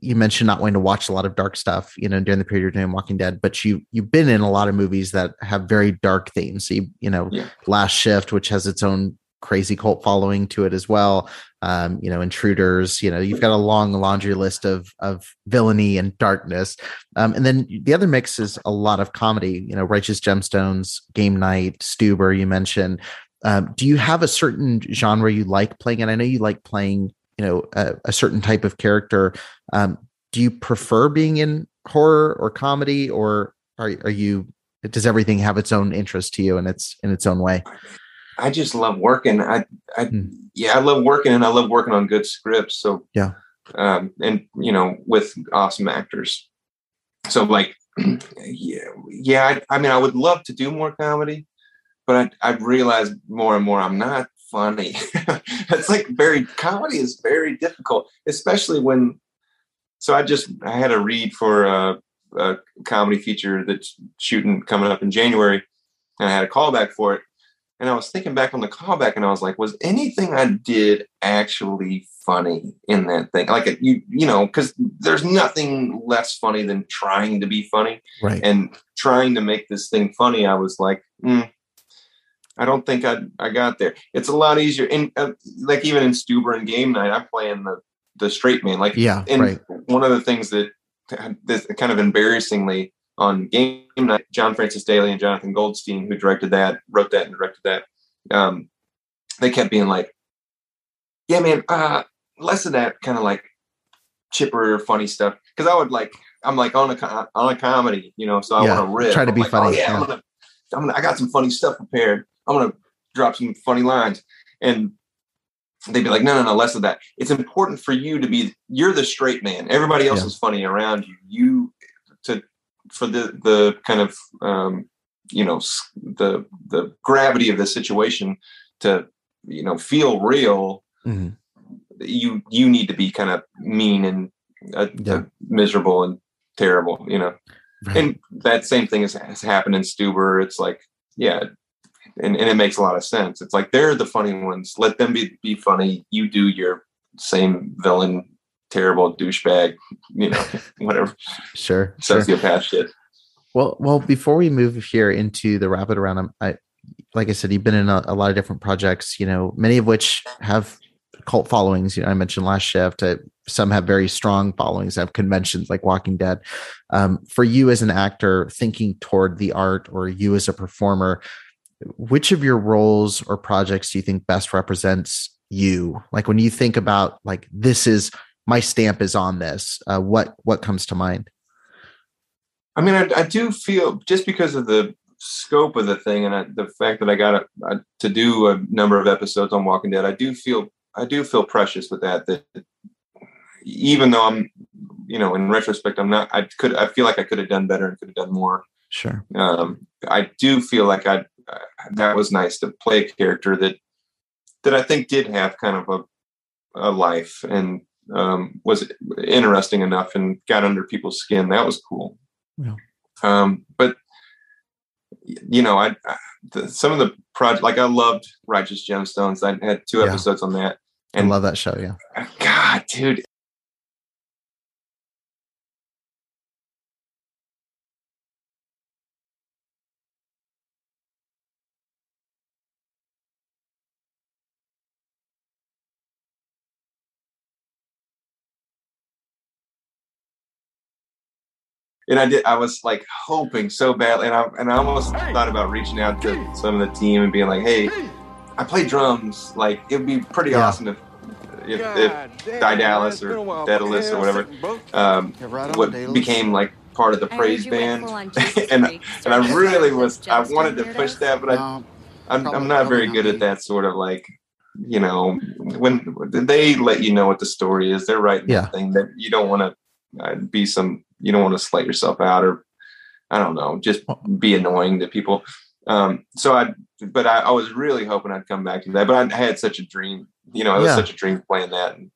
You mentioned not wanting to watch a lot of dark stuff, you know, during the period you're doing Walking Dead, but you you've been in a lot of movies that have very dark themes. So you, you know, yeah. Last Shift, which has its own crazy cult following to it as well. Um, you know, Intruders. You know, you've got a long laundry list of of villainy and darkness. Um, and then the other mix is a lot of comedy. You know, Righteous Gemstones, Game Night, Stuber. You mentioned um, do you have a certain genre you like playing? And I know you like playing, you know, a, a certain type of character. Um, do you prefer being in horror or comedy, or are are you? Does everything have its own interest to you and its in its own way? I just love working. I, I, hmm. yeah, I love working, and I love working on good scripts. So yeah, um, and you know, with awesome actors. So like, <clears throat> yeah, yeah. I, I mean, I would love to do more comedy, but I, I've realized more and more I'm not funny. <laughs> it's like very comedy is very difficult, especially when. So I just I had a read for a, a comedy feature that's shooting coming up in January, and I had a callback for it. And I was thinking back on the callback, and I was like, was anything I did actually funny in that thing? Like you, you know, because there's nothing less funny than trying to be funny, right? And trying to make this thing funny, I was like, mm, I don't think I I got there. It's a lot easier. And uh, like even in Stuber and Game Night, I'm playing the the straight man. Like yeah, and right. one of the things that this kind of embarrassingly on Game Night, John Francis Daley and Jonathan Goldstein, who directed that, wrote that, and directed that, um, they kept being like, "Yeah, man, uh, less of that kind of like chipper, funny stuff." Because I would like, I'm like on a on a comedy, you know, so I yeah, want to rip. Try to be like, funny. Oh, yeah, yeah. I'm gonna, I'm gonna, I got some funny stuff prepared. I'm gonna drop some funny lines. And they'd be like, no, no, no, less of that. It's important for you to be you're the straight man. Everybody else yeah. is funny around you. You to for the the kind of um, you know the the gravity of the situation to you know feel real. Mm-hmm. You you need to be kind of mean and uh, yeah. uh, miserable and terrible, you know. Right. And that same thing has, has happened in Stuber. It's like, yeah, and, and it makes a lot of sense. It's like they're the funny ones. Let them be be funny. You do your same villain, terrible douchebag, you know, <laughs> whatever. sure. Sociopath sure. shit. Well, well, before we move here into the rapid round, um, I, like I said, you've been in a, a, lot of different projects, you know, many of which have cult followings. You know, I mentioned Last Shift. Uh, some have very strong followings, have conventions like Walking Dead. Um, for you as an actor, thinking toward the art, or you as a performer, which of your roles or projects do you think best represents you like when you think about like this is my stamp is on this uh, what what comes to mind i mean I, I, do feel just because of the scope of the thing and I, the fact that i got a, a, to do a number of episodes on walking dead i do feel i do feel precious with that that even though i'm you know, in retrospect, I'm not. I could. I feel like I could have done better and could have done more. Sure. Um, I do feel like I that was nice to play a character that that I think did have kind of a a life and um, was interesting enough and got under people's skin. That was cool. Yeah. Um, but you know, I, I the, some of the project like I loved Righteous Gemstones. I had two yeah. episodes on that. And I love that show. Yeah. God, dude, and I did. I was like hoping so badly, and I and I almost hey. thought about reaching out to some of the team and being like, "Hey, hey. I play drums. Like, it would be pretty yeah. awesome if if, if Dallas or Daedalus or whatever um, what became like part of the praise band, and <laughs> and I really was. I wanted to push that, but I I'm, I'm not very good at that sort of like you know when they let you know what the story is they're writing yeah. the thing that you don't want to uh, be some you don't want to slight yourself out or I don't know, just be annoying to people. Um, so I, but I, I, was really hoping I'd come back to that, but I had such a dream, you know, it was yeah. such a dream playing that. And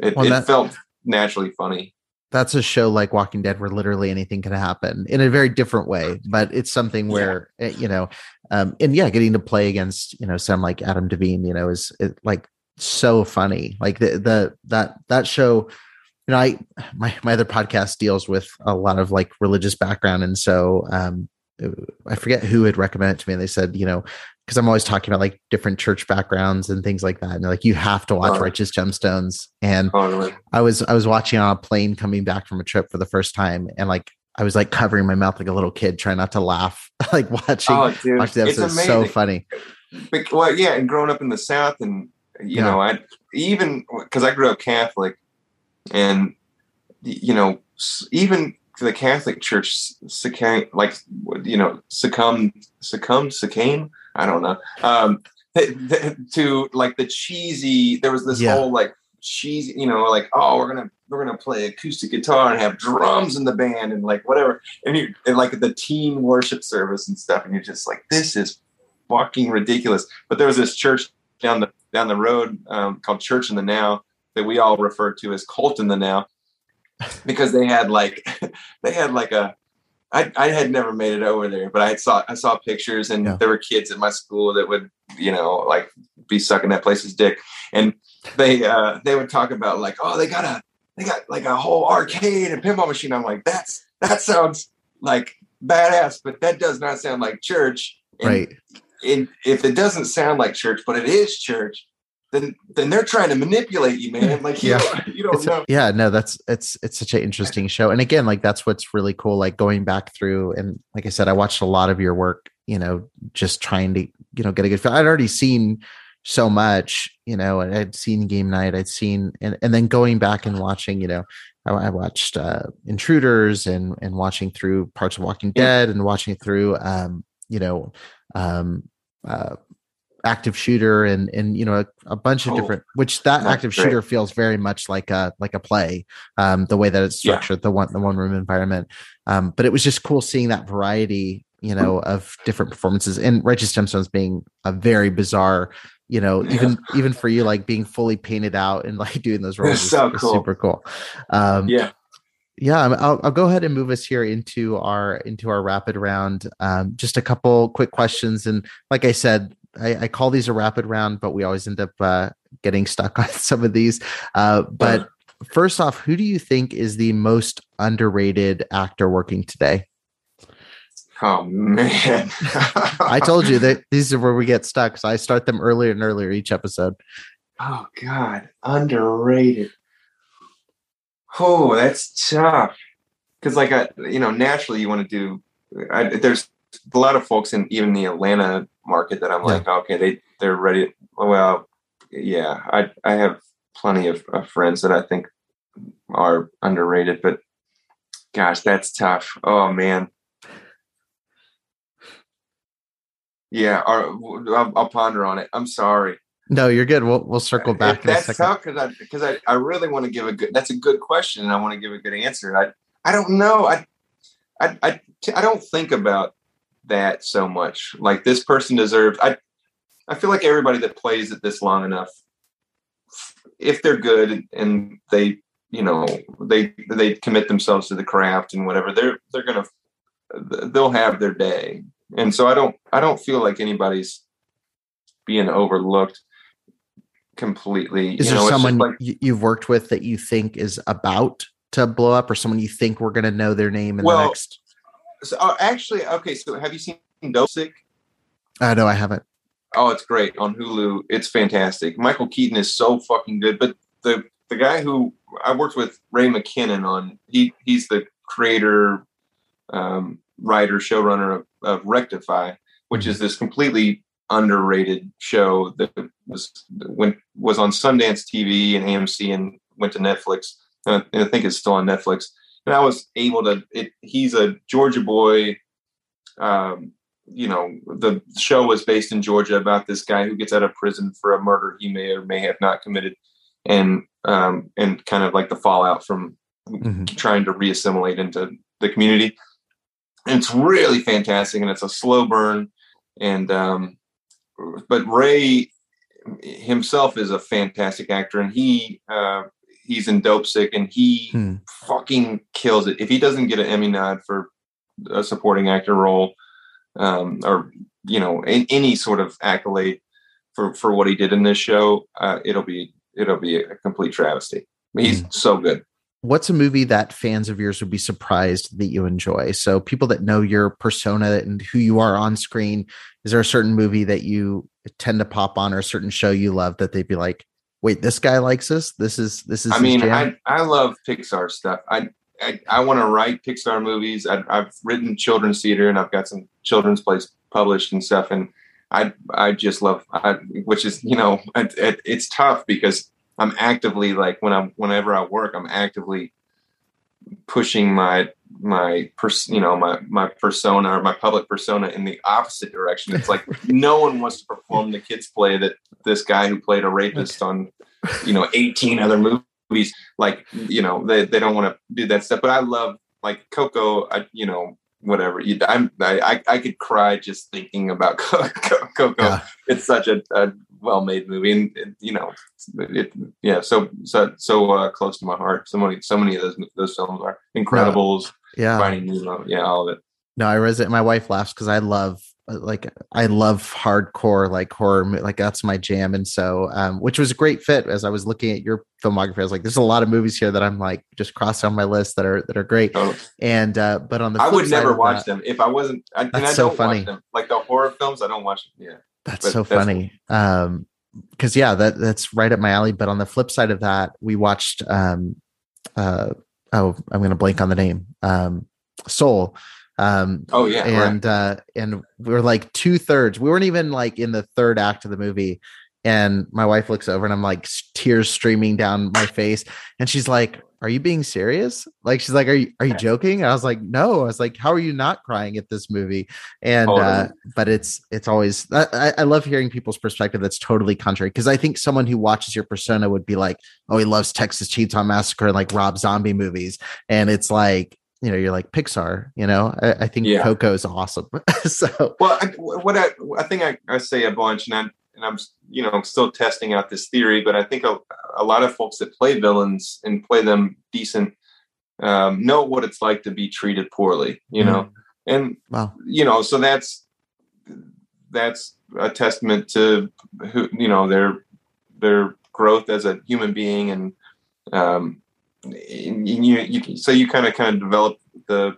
it, well, it that, felt naturally funny. That's a show like Walking Dead where literally anything can happen in a very different way, but it's something where, yeah. it, you know, um, and yeah, getting to play against, you know, some like Adam DeVine, you know, is it, like so funny. Like the, the, that, that show, you know, I my my other podcast deals with a lot of like religious background, and so um, I forget who had recommended it to me. And they said, you know, because I'm always talking about like different church backgrounds and things like that, and like you have to watch. Righteous Gemstones. And I was I was watching on a plane coming back from a trip for the first time, and like I was like covering my mouth like a little kid, trying not to laugh, <laughs> like watching oh, dude, watching the episode. It's so funny. But, well, yeah, and growing up in the South, and you yeah. know, I even because I grew up Catholic, and you know even the Catholic Church succumbed, like you know succumbed succumbed succumbed I don't know um, <laughs> to like the cheesy. There was this yeah. whole like cheesy, you know, like oh we're gonna we're gonna play acoustic guitar and have drums in the band and like whatever, and you and like the teen worship service and stuff, and you're just like this is fucking ridiculous. But there was this church down the down the road um, called Church in the Now that we all refer to as Cult in the Now, because they had like <laughs> they had like a I, I had never made it over there, but I saw I saw pictures and yeah. there were kids at my school that would you know like be sucking that place's dick, and they uh, they would talk about like oh they got a they got like a whole arcade and pinball machine. I'm like that's that sounds like badass, but that does not sound like church. And, right. And if it doesn't sound like church, but it is church, then then they're trying to manipulate you, man. Like you, yeah. don't, you don't know. Yeah, no, that's it's it's such an interesting show. And again, like that's what's really cool. Like going back through and like I said, I watched a lot of your work, you know, just trying to, you know, get a good feel. I'd already seen so much, you know, and I'd seen game night, I'd seen and and then going back and watching, you know, I, I watched uh intruders and and watching through parts of Walking Dead and watching through um, you know, um uh active shooter and and you know a, a bunch of oh, different which that active great. shooter feels very much like a like a play um the way that it's structured yeah. the one the one room environment. Um but it was just cool seeing that variety you know of different performances. And righteous gemstones being a very bizarre you know even even for you like being fully painted out and like <laughs> doing those roles is, so cool. super cool. Um yeah. yeah I'll, I'll go ahead and move us here into our into our rapid round. Um, just a couple quick questions. And like i said I, I, call these a rapid round, but we always end up uh, getting stuck <laughs> on some of these. Uh, but first off, who do you think is the most underrated actor working today? Oh man! I told you that <laughs> these are where we get stuck. So I start them earlier and earlier each episode. Oh God, underrated. Oh, that's tough. Because like I, you know, naturally you want to do. I, there's a lot of folks in even the Atlanta market that I'm yeah. like, okay, they they're ready. Well, yeah, I I have plenty of, of friends that I think are underrated, but gosh, that's tough. Oh man. Yeah, I'll, I'll ponder on it. I'm sorry. No, you're good. We'll we'll circle back. that's tough because I because I, I really want to give a good. That's a good question, and I want to give a good answer. I I don't know. I I I, I don't think about that so much. Like this person deserves. I I feel like everybody that plays it this long enough, if they're good and they you know they they commit themselves to the craft and whatever, they're they're gonna they'll have their day. And so I don't I don't feel like anybody's being overlooked completely. Is you there someone like, you've worked with that you think is about to blow up, or someone you think we're going to know their name in well, the next? So uh, actually, okay. So have you seen Dopesick? Uh, no, I haven't. Oh, it's great on Hulu. It's fantastic. Michael Keaton is so fucking good. But the the guy who I worked with, Ray McKinnon, on he he's the creator, um, writer, showrunner of, of Rectify, which mm-hmm. is this completely underrated show that was went was on Sundance TV and AMC and went to Netflix. And I think it's still on Netflix. And I was able to. It, he's a Georgia boy. Um, you know, the show was based in Georgia about this guy who gets out of prison for a murder he may or may have not committed, and um, and kind of like the fallout from mm-hmm. trying to reassimilate into the community. And it's really fantastic, and it's a slow burn. And um, but Ray himself is a fantastic actor, and he uh, he's in Dopesick, and he hmm. fucking kills it. If he doesn't get an Emmy nod for a supporting actor role, um, or you know, in, any sort of accolade for for what he did in this show, uh, it'll be it'll be a complete travesty. He's hmm. so good what's a movie that fans of yours would be surprised that you enjoy? So people that know your persona and who you are on screen, is there a certain movie that you tend to pop on or a certain show you love that they'd be like, wait, this guy likes this? This is this is I mean, I, I love Pixar stuff. I I, I want to write Pixar movies. I, have written children's theater and I've got some children's plays published and stuff. And I I just love, I, which is you know it, it, it's tough because I'm actively like when I'm whenever I work, I'm actively pushing my my pers- you know my my persona or my public persona in the opposite direction. It's like <laughs> no one wants to perform the kids play that this guy who played a rapist on you know 18 other movies like you know they they don't want to do that stuff. But I love like Coco. I you know whatever. You, I'm, I, I could cry just thinking about <laughs> Coco. Yeah. It's such a, a well-made movie, and, and you know, it, yeah, so so so uh, close to my heart. So many so many of those those films are Incredibles, yeah, Finding Nemo, yeah, all of it. No, I resonate. My wife laughs because I love like I love hardcore like horror like that's my jam and so um which was a great fit as I was looking at your filmography I was like there's a lot of movies here that I'm like just crossed on my list that are that are great oh. and uh but on the I would never watch that, them if I wasn't I, that's and I so don't funny watch them. like the horror films I don't watch them yeah that's so that's funny cool. um because yeah that that's right up my alley but on the flip side of that we watched um uh oh I'm gonna blank on the name um Soul um, oh yeah, and right. uh, and we are like two thirds. We weren't even like in the third act of the movie, and my wife looks over and I'm like tears streaming down my face, and she's like, "Are you being serious?" Like she's like, "Are you are you <laughs> joking?" And I was like, "No." I was like, "How are you not crying at this movie?" And uh, but it's it's always I, I love hearing people's perspective that's totally contrary because I think someone who watches your persona would be like, "Oh, he loves Texas Chainsaw Massacre and like Rob Zombie movies," and it's like you know you're like Pixar. You know, I, I think yeah. Coco is awesome. <laughs> so well, I, what I I think I, I say a bunch, and I and I'm you know still testing out this theory, but I think a, a lot of folks that play villains and play them decent um, know what it's like to be treated poorly. You mm. know, and wow. you know, so that's that's a testament to who you know their their growth as a human being and um, you, you so you kind of kind of develop the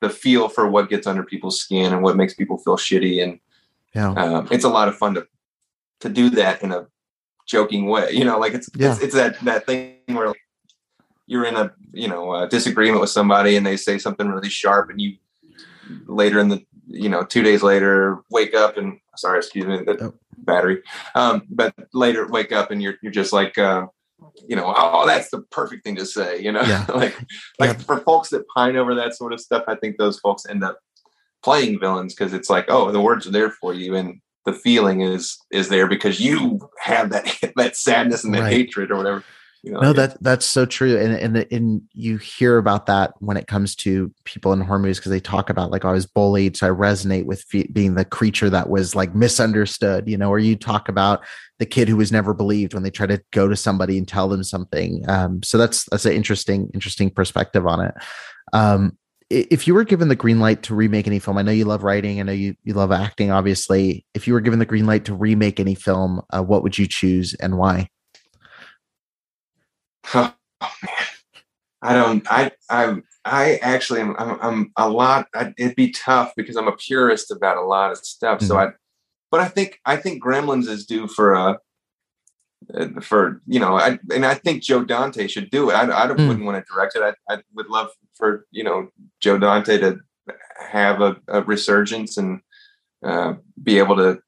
the feel for what gets under people's skin and what makes people feel shitty and yeah. Um, it's a lot of fun to to do that in a joking way you know like it's yeah. it's, it's, that that thing where like you're in a you know a disagreement with somebody and they say something really sharp and you later in the you know two days later wake up and sorry excuse me the oh. battery um but later wake up and you're you're just like uh you know, oh, that's the perfect thing to say, you know, yeah. <laughs> like, like yeah. for folks that pine over that sort of stuff, I think those folks end up playing villains because it's like, oh, the words are there for you. And the feeling is is there because you have that <laughs> that sadness and that right. hatred or whatever. You know, no, that that's so true, and and and you hear about that when it comes to people in horror movies because they talk about like oh, I was bullied, so I resonate with being the creature that was like misunderstood, you know, or you talk about the kid who was never believed when they try to go to somebody and tell them something. Um, so that's that's an interesting interesting perspective on it. Um, if you were given the green light to remake any film, I know you love writing, I know you you love acting, obviously. If you were given the green light to remake any film, uh, what would you choose and why? Oh, <sighs> oh, man, I don't. I I I actually am. I'm, I'm a lot. I, it'd be tough because I'm a purist about a lot of stuff. Mm-hmm. So I, but I think I think Gremlins is due for a. Uh, for you know, I and I think Joe Dante should do it. I, I mm. wouldn't want to direct it. I, I would love for you know Joe Dante to have a, a resurgence and uh, be able to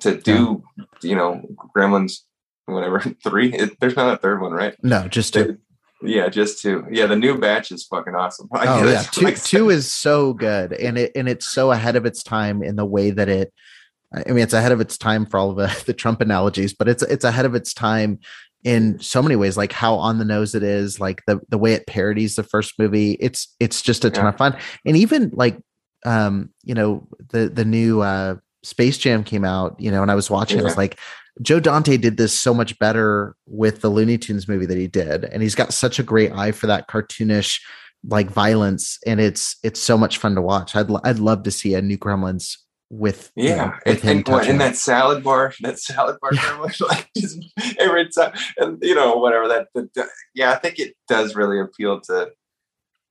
to do yeah. you know Gremlins whatever <laughs> three. It, there's not a third one, right? No, just two. yeah, just two. Yeah, the new batch is fucking awesome. <laughs> oh yeah, <laughs> two, like two is so good, and it and it's so ahead of its time in the way that it. I mean, it's ahead of its time for all of the, <laughs> the Trump analogies, but it's it's ahead of its time in so many ways like how on the nose it is like the the way it parodies the first movie it's it's just a ton yeah. of fun and even like um you know the the new uh space jam came out you know and i was watching yeah. i was like Joe Dante did this so much better with the Looney Tunes movie that he did, and he's got such a great eye for that cartoonish like violence, and it's it's so much fun to watch. I'd I'd love to see a new Gremlins with yeah, you know, with and, and, and that salad bar, <laughs> that salad bar, yeah. like just <laughs> every time, and you know whatever that, that, yeah, I think it does really appeal to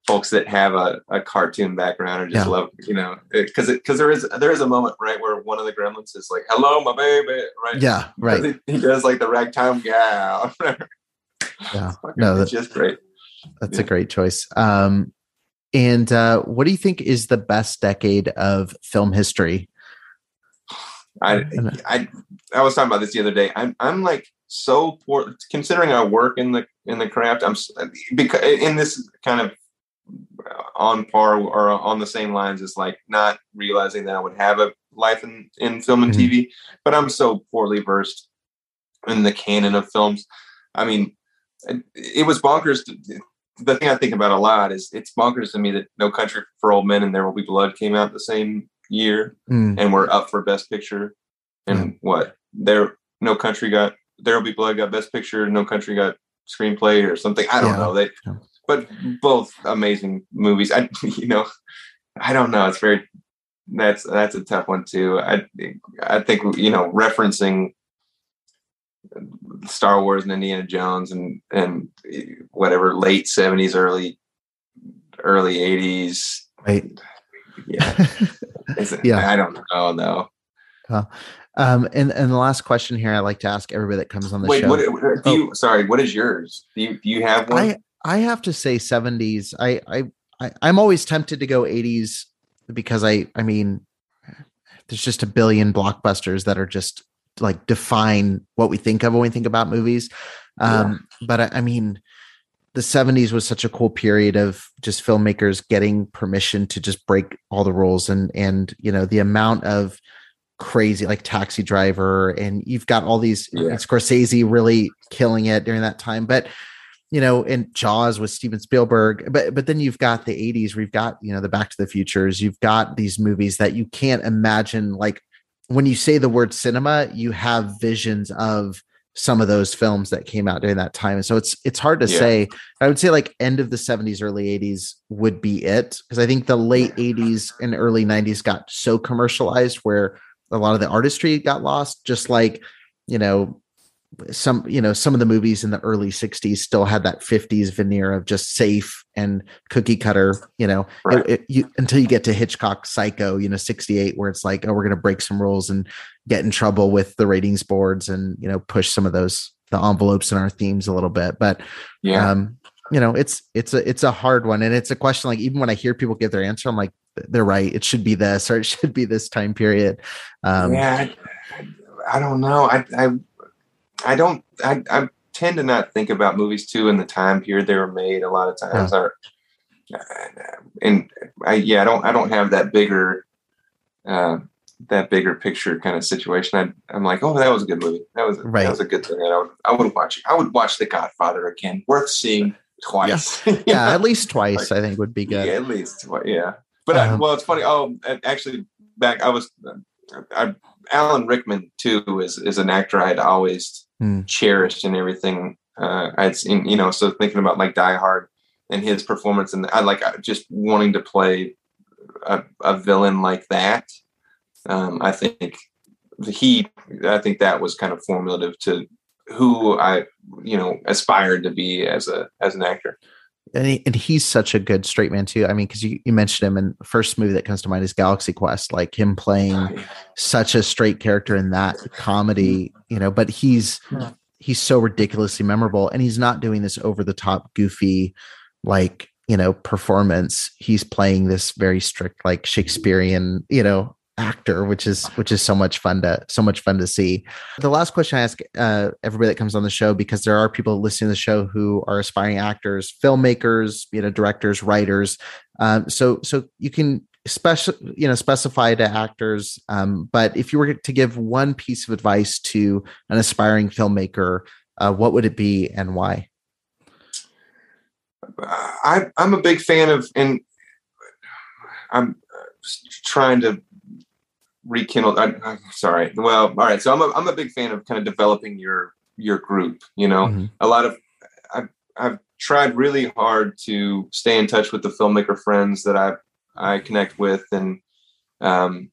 folks that have a, a cartoon background or just yeah. love you know because because there is there is a moment right where one of the gremlins is like hello my baby right? Yeah <laughs> right. he, he, does like the ragtime gal. Yeah. No that's just great. That's yeah. a great choice. Um and uh what do you think is the best decade of film history I, I I was talking about this the other day. I'm I'm like so poor considering I work in the in the craft. I'm because in this kind of on par or on the same lines as like not realizing that I would have a life in, in film and mm-hmm. TV, but I'm so poorly versed in the canon of films. I mean, it was bonkers. To, the thing I think about a lot is it's bonkers to me that No Country for Old Men and There Will Be Blood came out the same year mm. and were up for Best Picture. And mm. what there, No Country got There Will Be Blood got Best Picture, No Country got Screenplay or something. I don't yeah. know. They but both amazing movies. I <laughs> you know, I don't know. It's very that's that's a tough one too. I I think you know referencing Star Wars and Indiana Jones and and whatever late seventies, early early eighties. Right. Yeah. <laughs> yeah. I don't know though. Well, um, and and the last question here, I like to ask everybody that comes on the Wait, show. What, do you? Oh. Sorry, what is yours? Do you do you have one? I I have to say 70s. I, I, I I'm always tempted to go 80s because I I mean there's just a billion blockbusters that are just like define what we think of when we think about movies. Um, yeah. but I, I mean the 70s was such a cool period of just filmmakers getting permission to just break all the rules and and you know the amount of crazy like taxi driver and you've got all these yeah. Scorsese really killing it during that time but you know, and Jaws with Steven Spielberg, but but then you've got the 80s where you've got, you know, the Back to the Futures, you've got these movies that you can't imagine like when you say the word cinema, you have visions of some of those films that came out during that time. And so it's it's hard to yeah. say. I would say like end of the 70s, early 80s would be it. Because I think the late 80s and early 90s got so commercialized where a lot of the artistry got lost, just like, you know, some you know some of the movies in the early 60s still had that 50s veneer of just safe and cookie cutter you know? Right. it, it, you, until you get to hitchcock psycho you know 68 where it's like oh we're going to break some rules and get in trouble with the ratings boards and you know push some of those the envelopes in our themes a little bit. But yeah. um you know it's it's a it's a hard one. And it's a question like even when i hear people give their answer i'm like they're right. It should be this or it <laughs> should be this time period. Um yeah i, I don't know. I i I don't. I, I tend to not think about movies too in the time period they were made. A lot of times, yeah. or and I yeah, I don't. I don't have that bigger uh, that bigger picture kind of situation, I, am like, oh, that was a good movie. That was right. that was a good thing. I would I would watch. I would watch The Godfather again. Worth seeing twice. Yeah, <laughs> yeah at least twice. like, I think would be good. Yeah, at least twice. Yeah, but um, I, well, it's funny. Oh, actually, back I was. I, Alan Rickman too is is an actor I'd always hmm. cherished and everything. Uh, I'd seen, you know, so thinking about like Die Hard and his performance, and I like just wanting to play a, a villain like that. Um, I think he, I think that was kind of formative to who I, you know, aspired to be as a as an actor. And, he, and he's such a good straight man too. I mean, because you, you mentioned him, and first movie that comes to mind is Galaxy Quest. Like him playing oh, yeah. such a straight character in that comedy, mm-hmm. you know. But he's he's so ridiculously memorable, and he's not doing this over the top, goofy, like you know performance he's playing this very strict like shakespearean you know actor which is which is so much fun to so much fun to see. The last question i ask uh, everybody that comes on the show because there are people listening to the show who are aspiring actors filmmakers you know directors writers um, so so you can special you know specify to actors um, but if you were to give one piece of advice to an aspiring filmmaker uh, what would it be and why? I, I'm a big fan of, and I'm trying to rekindle. I, am sorry. Well, all right. So I'm a, I'm a big fan of kind of developing your your group. You know, mm-hmm. a lot of I've I've tried really hard to stay in touch with the filmmaker friends that I I connect with, and um,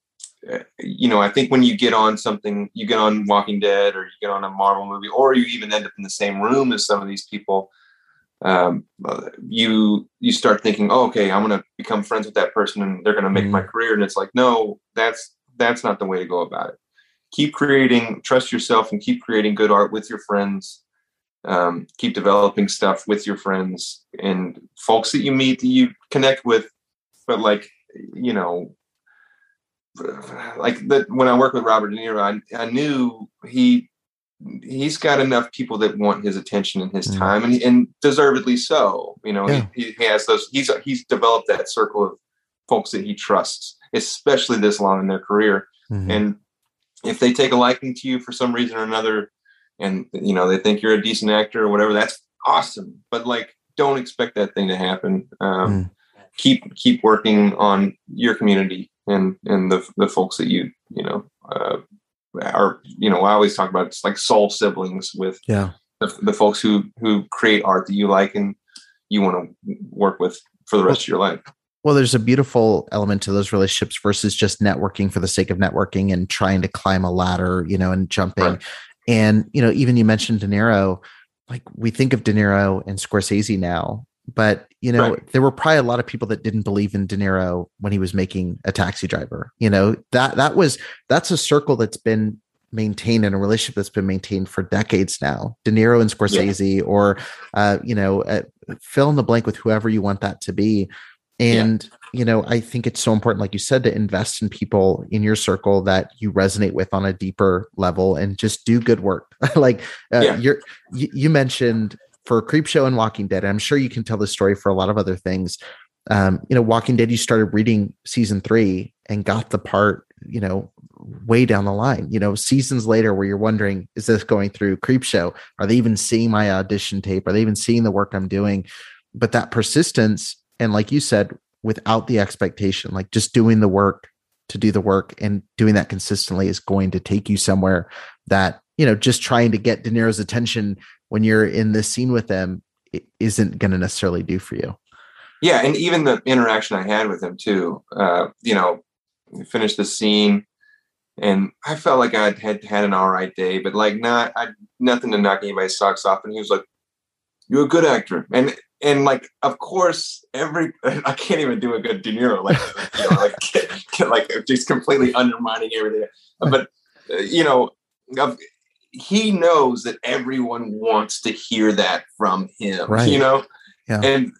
you know, I think when you get on something, you get on Walking Dead, or you get on a Marvel movie, or you even end up in the same room as some of these people um, you you start thinking, oh, okay, I'm going to become friends with that person, and they're going to make mm-hmm. my career. And it's like, no, that's that's not the way to go about it. Keep creating, trust yourself, and keep creating good art with your friends. Um, keep developing stuff with your friends and folks that you meet that you connect with. But like, you know, like that when I work with Robert De Niro, I, I knew he he's got enough people that want his attention and his mm. time, and, and deservedly so. You know, yeah. he, he has those. He's he's developed that circle of folks that he trusts, especially this long in their career. Mm-hmm. And if they take a liking to you for some reason or another, and you know they think you're a decent actor or whatever, that's awesome. But like, don't expect that thing to happen. Um, mm. Keep keep working on your community and and the the folks that you you know uh, are you know I always talk about it's like soul siblings with yeah the, the folks who who create art that you like and you want to work with for the rest well, of your life. Well, there's a beautiful element to those relationships versus just networking for the sake of networking and trying to climb a ladder, you know, and jumping. Right. And you know, even you mentioned De Niro, like we think of De Niro and Scorsese now, but you know right. there were probably a lot of people that didn't believe in De Niro when he was making a taxi driver. You know that that was that's a circle that's been maintained in a relationship that's been maintained for decades now. De Niro and Scorsese, yeah. or uh, you know, uh, fill in the blank with whoever you want that to be. And yeah. you know, I think it's so important, like you said, to invest in people in your circle that you resonate with on a deeper level, and just do good work. <laughs> like uh, yeah. you're, you, you mentioned for Creepshow and Walking Dead. I'm sure you can tell the story for a lot of other things. Um, you know, Walking Dead, you started reading season three and got the part, you know, way down the line, you know, seasons later where you're wondering, is this going through Creepshow? Are they even seeing my audition tape? Are they even seeing the work I'm doing? But that persistence, and like you said, without the expectation, like just doing the work to do the work and doing that consistently is going to take you somewhere that, you know, just trying to get De Niro's attention when you're in this scene with them isn't going to necessarily do for you. Yeah, and even the interaction I had with him too. Uh, you know, finished the scene, and I felt like I had had an all right day, but like not I, nothing to knock anybody's socks off. And he was like, "You're a good actor," and and like of course every <laughs> I can't even do a good De Niro like you know like <laughs> like just completely undermining everything. But uh, you know, he knows that everyone wants to hear that from him right. you know yeah. and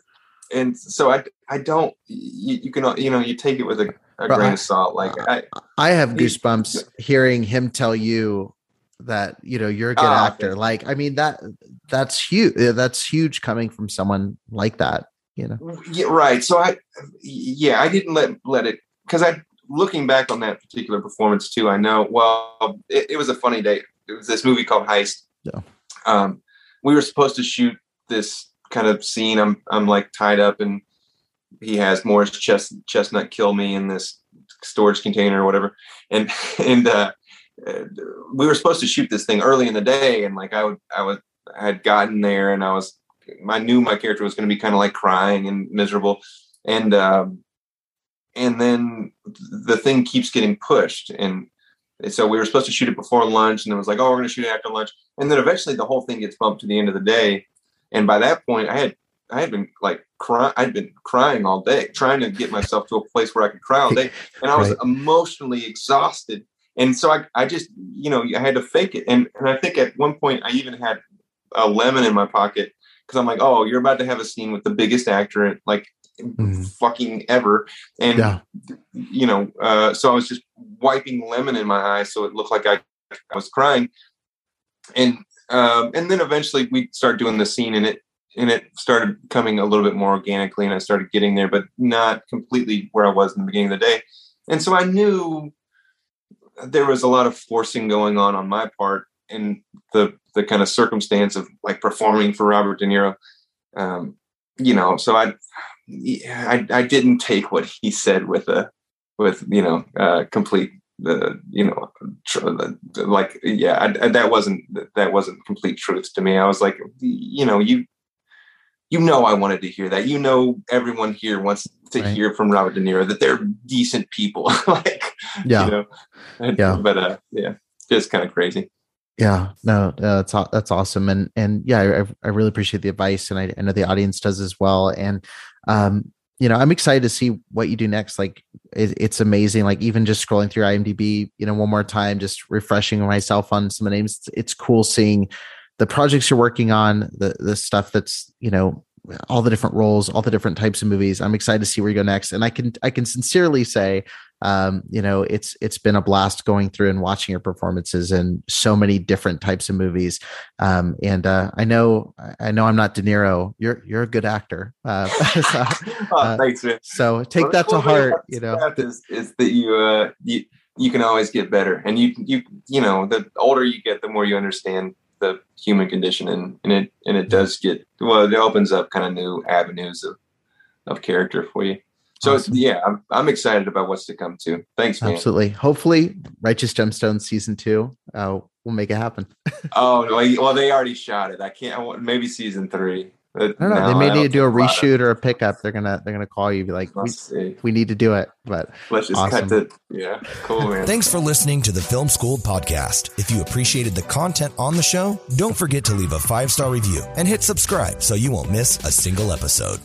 and so i i don't you, you, can you know you take it with a, a grain I, of salt like i i have goosebumps he, hearing him tell you that you know you're a good oh, actor okay. like i mean that that's huge that's huge coming from someone like that you know yeah right so i yeah i didn't let let it because i looking back on that particular performance too, I know. Well, it, it was a funny day. It was this movie called Heist. Yeah. Um, we were supposed to shoot this kind of scene. I'm I'm like tied up, and he has Morris Chest, Chestnut kill me in this storage container or whatever, and <laughs> and uh, we were supposed to shoot this thing early in the day, and like I would I was I had gotten there, and I was I knew my character was going to be kind of like crying and miserable, and um, and then the thing keeps getting pushed and so we were supposed to shoot it before lunch and it was like oh we're going to shoot it after lunch. And then eventually the whole thing gets bumped to the end of the day. And by that point i had i had been like crying i'd been crying all day trying to get myself to a place where i could cry all day. And i was <laughs> right. emotionally exhausted and so I, I just you know i had to fake it and, and i think at one point i even had a lemon in my pocket because i'm like oh you're about to have a scene with the biggest actor like mm. fucking ever. And yeah. you know, uh, so I was just wiping lemon in my eyes so it looked like I, I was crying. And um, and then eventually we start doing the scene and it and it started coming a little bit more organically and I started getting there, but not completely where I was in the beginning of the day. And so I knew there was a lot of forcing going on on my part in the the kind of circumstance of like performing for Robert De Niro. Um, you know, so I I, I didn't take what he said with a with you know uh, complete the you know tr- like yeah I, I, that wasn't that wasn't complete truth to me i was like you know you you know i wanted to hear that you know everyone here wants to right. hear from robert de niro that they're decent people <laughs> like yeah you know <laughs> yeah but uh yeah just kind of crazy yeah, no, that's that's awesome, and and yeah, I, I really appreciate the advice, and I, I know the audience does as well. And um, you know, I'm excited to see what you do next. Like, it, it's amazing. Like, even just scrolling through IMDb, you know, one more time, just refreshing myself on some of the names. It's, it's cool seeing the projects you're working on, the the stuff that's you know all the different roles, all the different types of movies. I'm excited to see where you go next. And I can I can sincerely say, um, you know, it's it's been a blast going through and watching your performances in so many different types of movies. Um, and uh, I know I know I'm not De Niro. You're you're a good actor. Uh, <laughs> so, <laughs> oh, uh, thanks, man. So take well, that to heart. You know, is, is that you uh you you can always get better, and you you you know the older you get, the more you understand the human condition and, and it and it does get well it opens up kind of new avenues of of character for you. So awesome. yeah I'm, I'm excited about what's to come too. Thanks man. absolutely. Hopefully righteous gemstones season two uh, we'll make it happen. <laughs> Oh well they already shot it. I can't maybe season three I don't know. No, they may need to do a reshoot or a pickup. They're gonna they're gonna call you, be like, we, we, need to do it. But let's just awesome. cut it. Yeah, cool, man. Thanks for listening to the Film Schooled podcast. If you appreciated the content on the show, don't forget to leave a five star review and hit subscribe so you won't miss a single episode.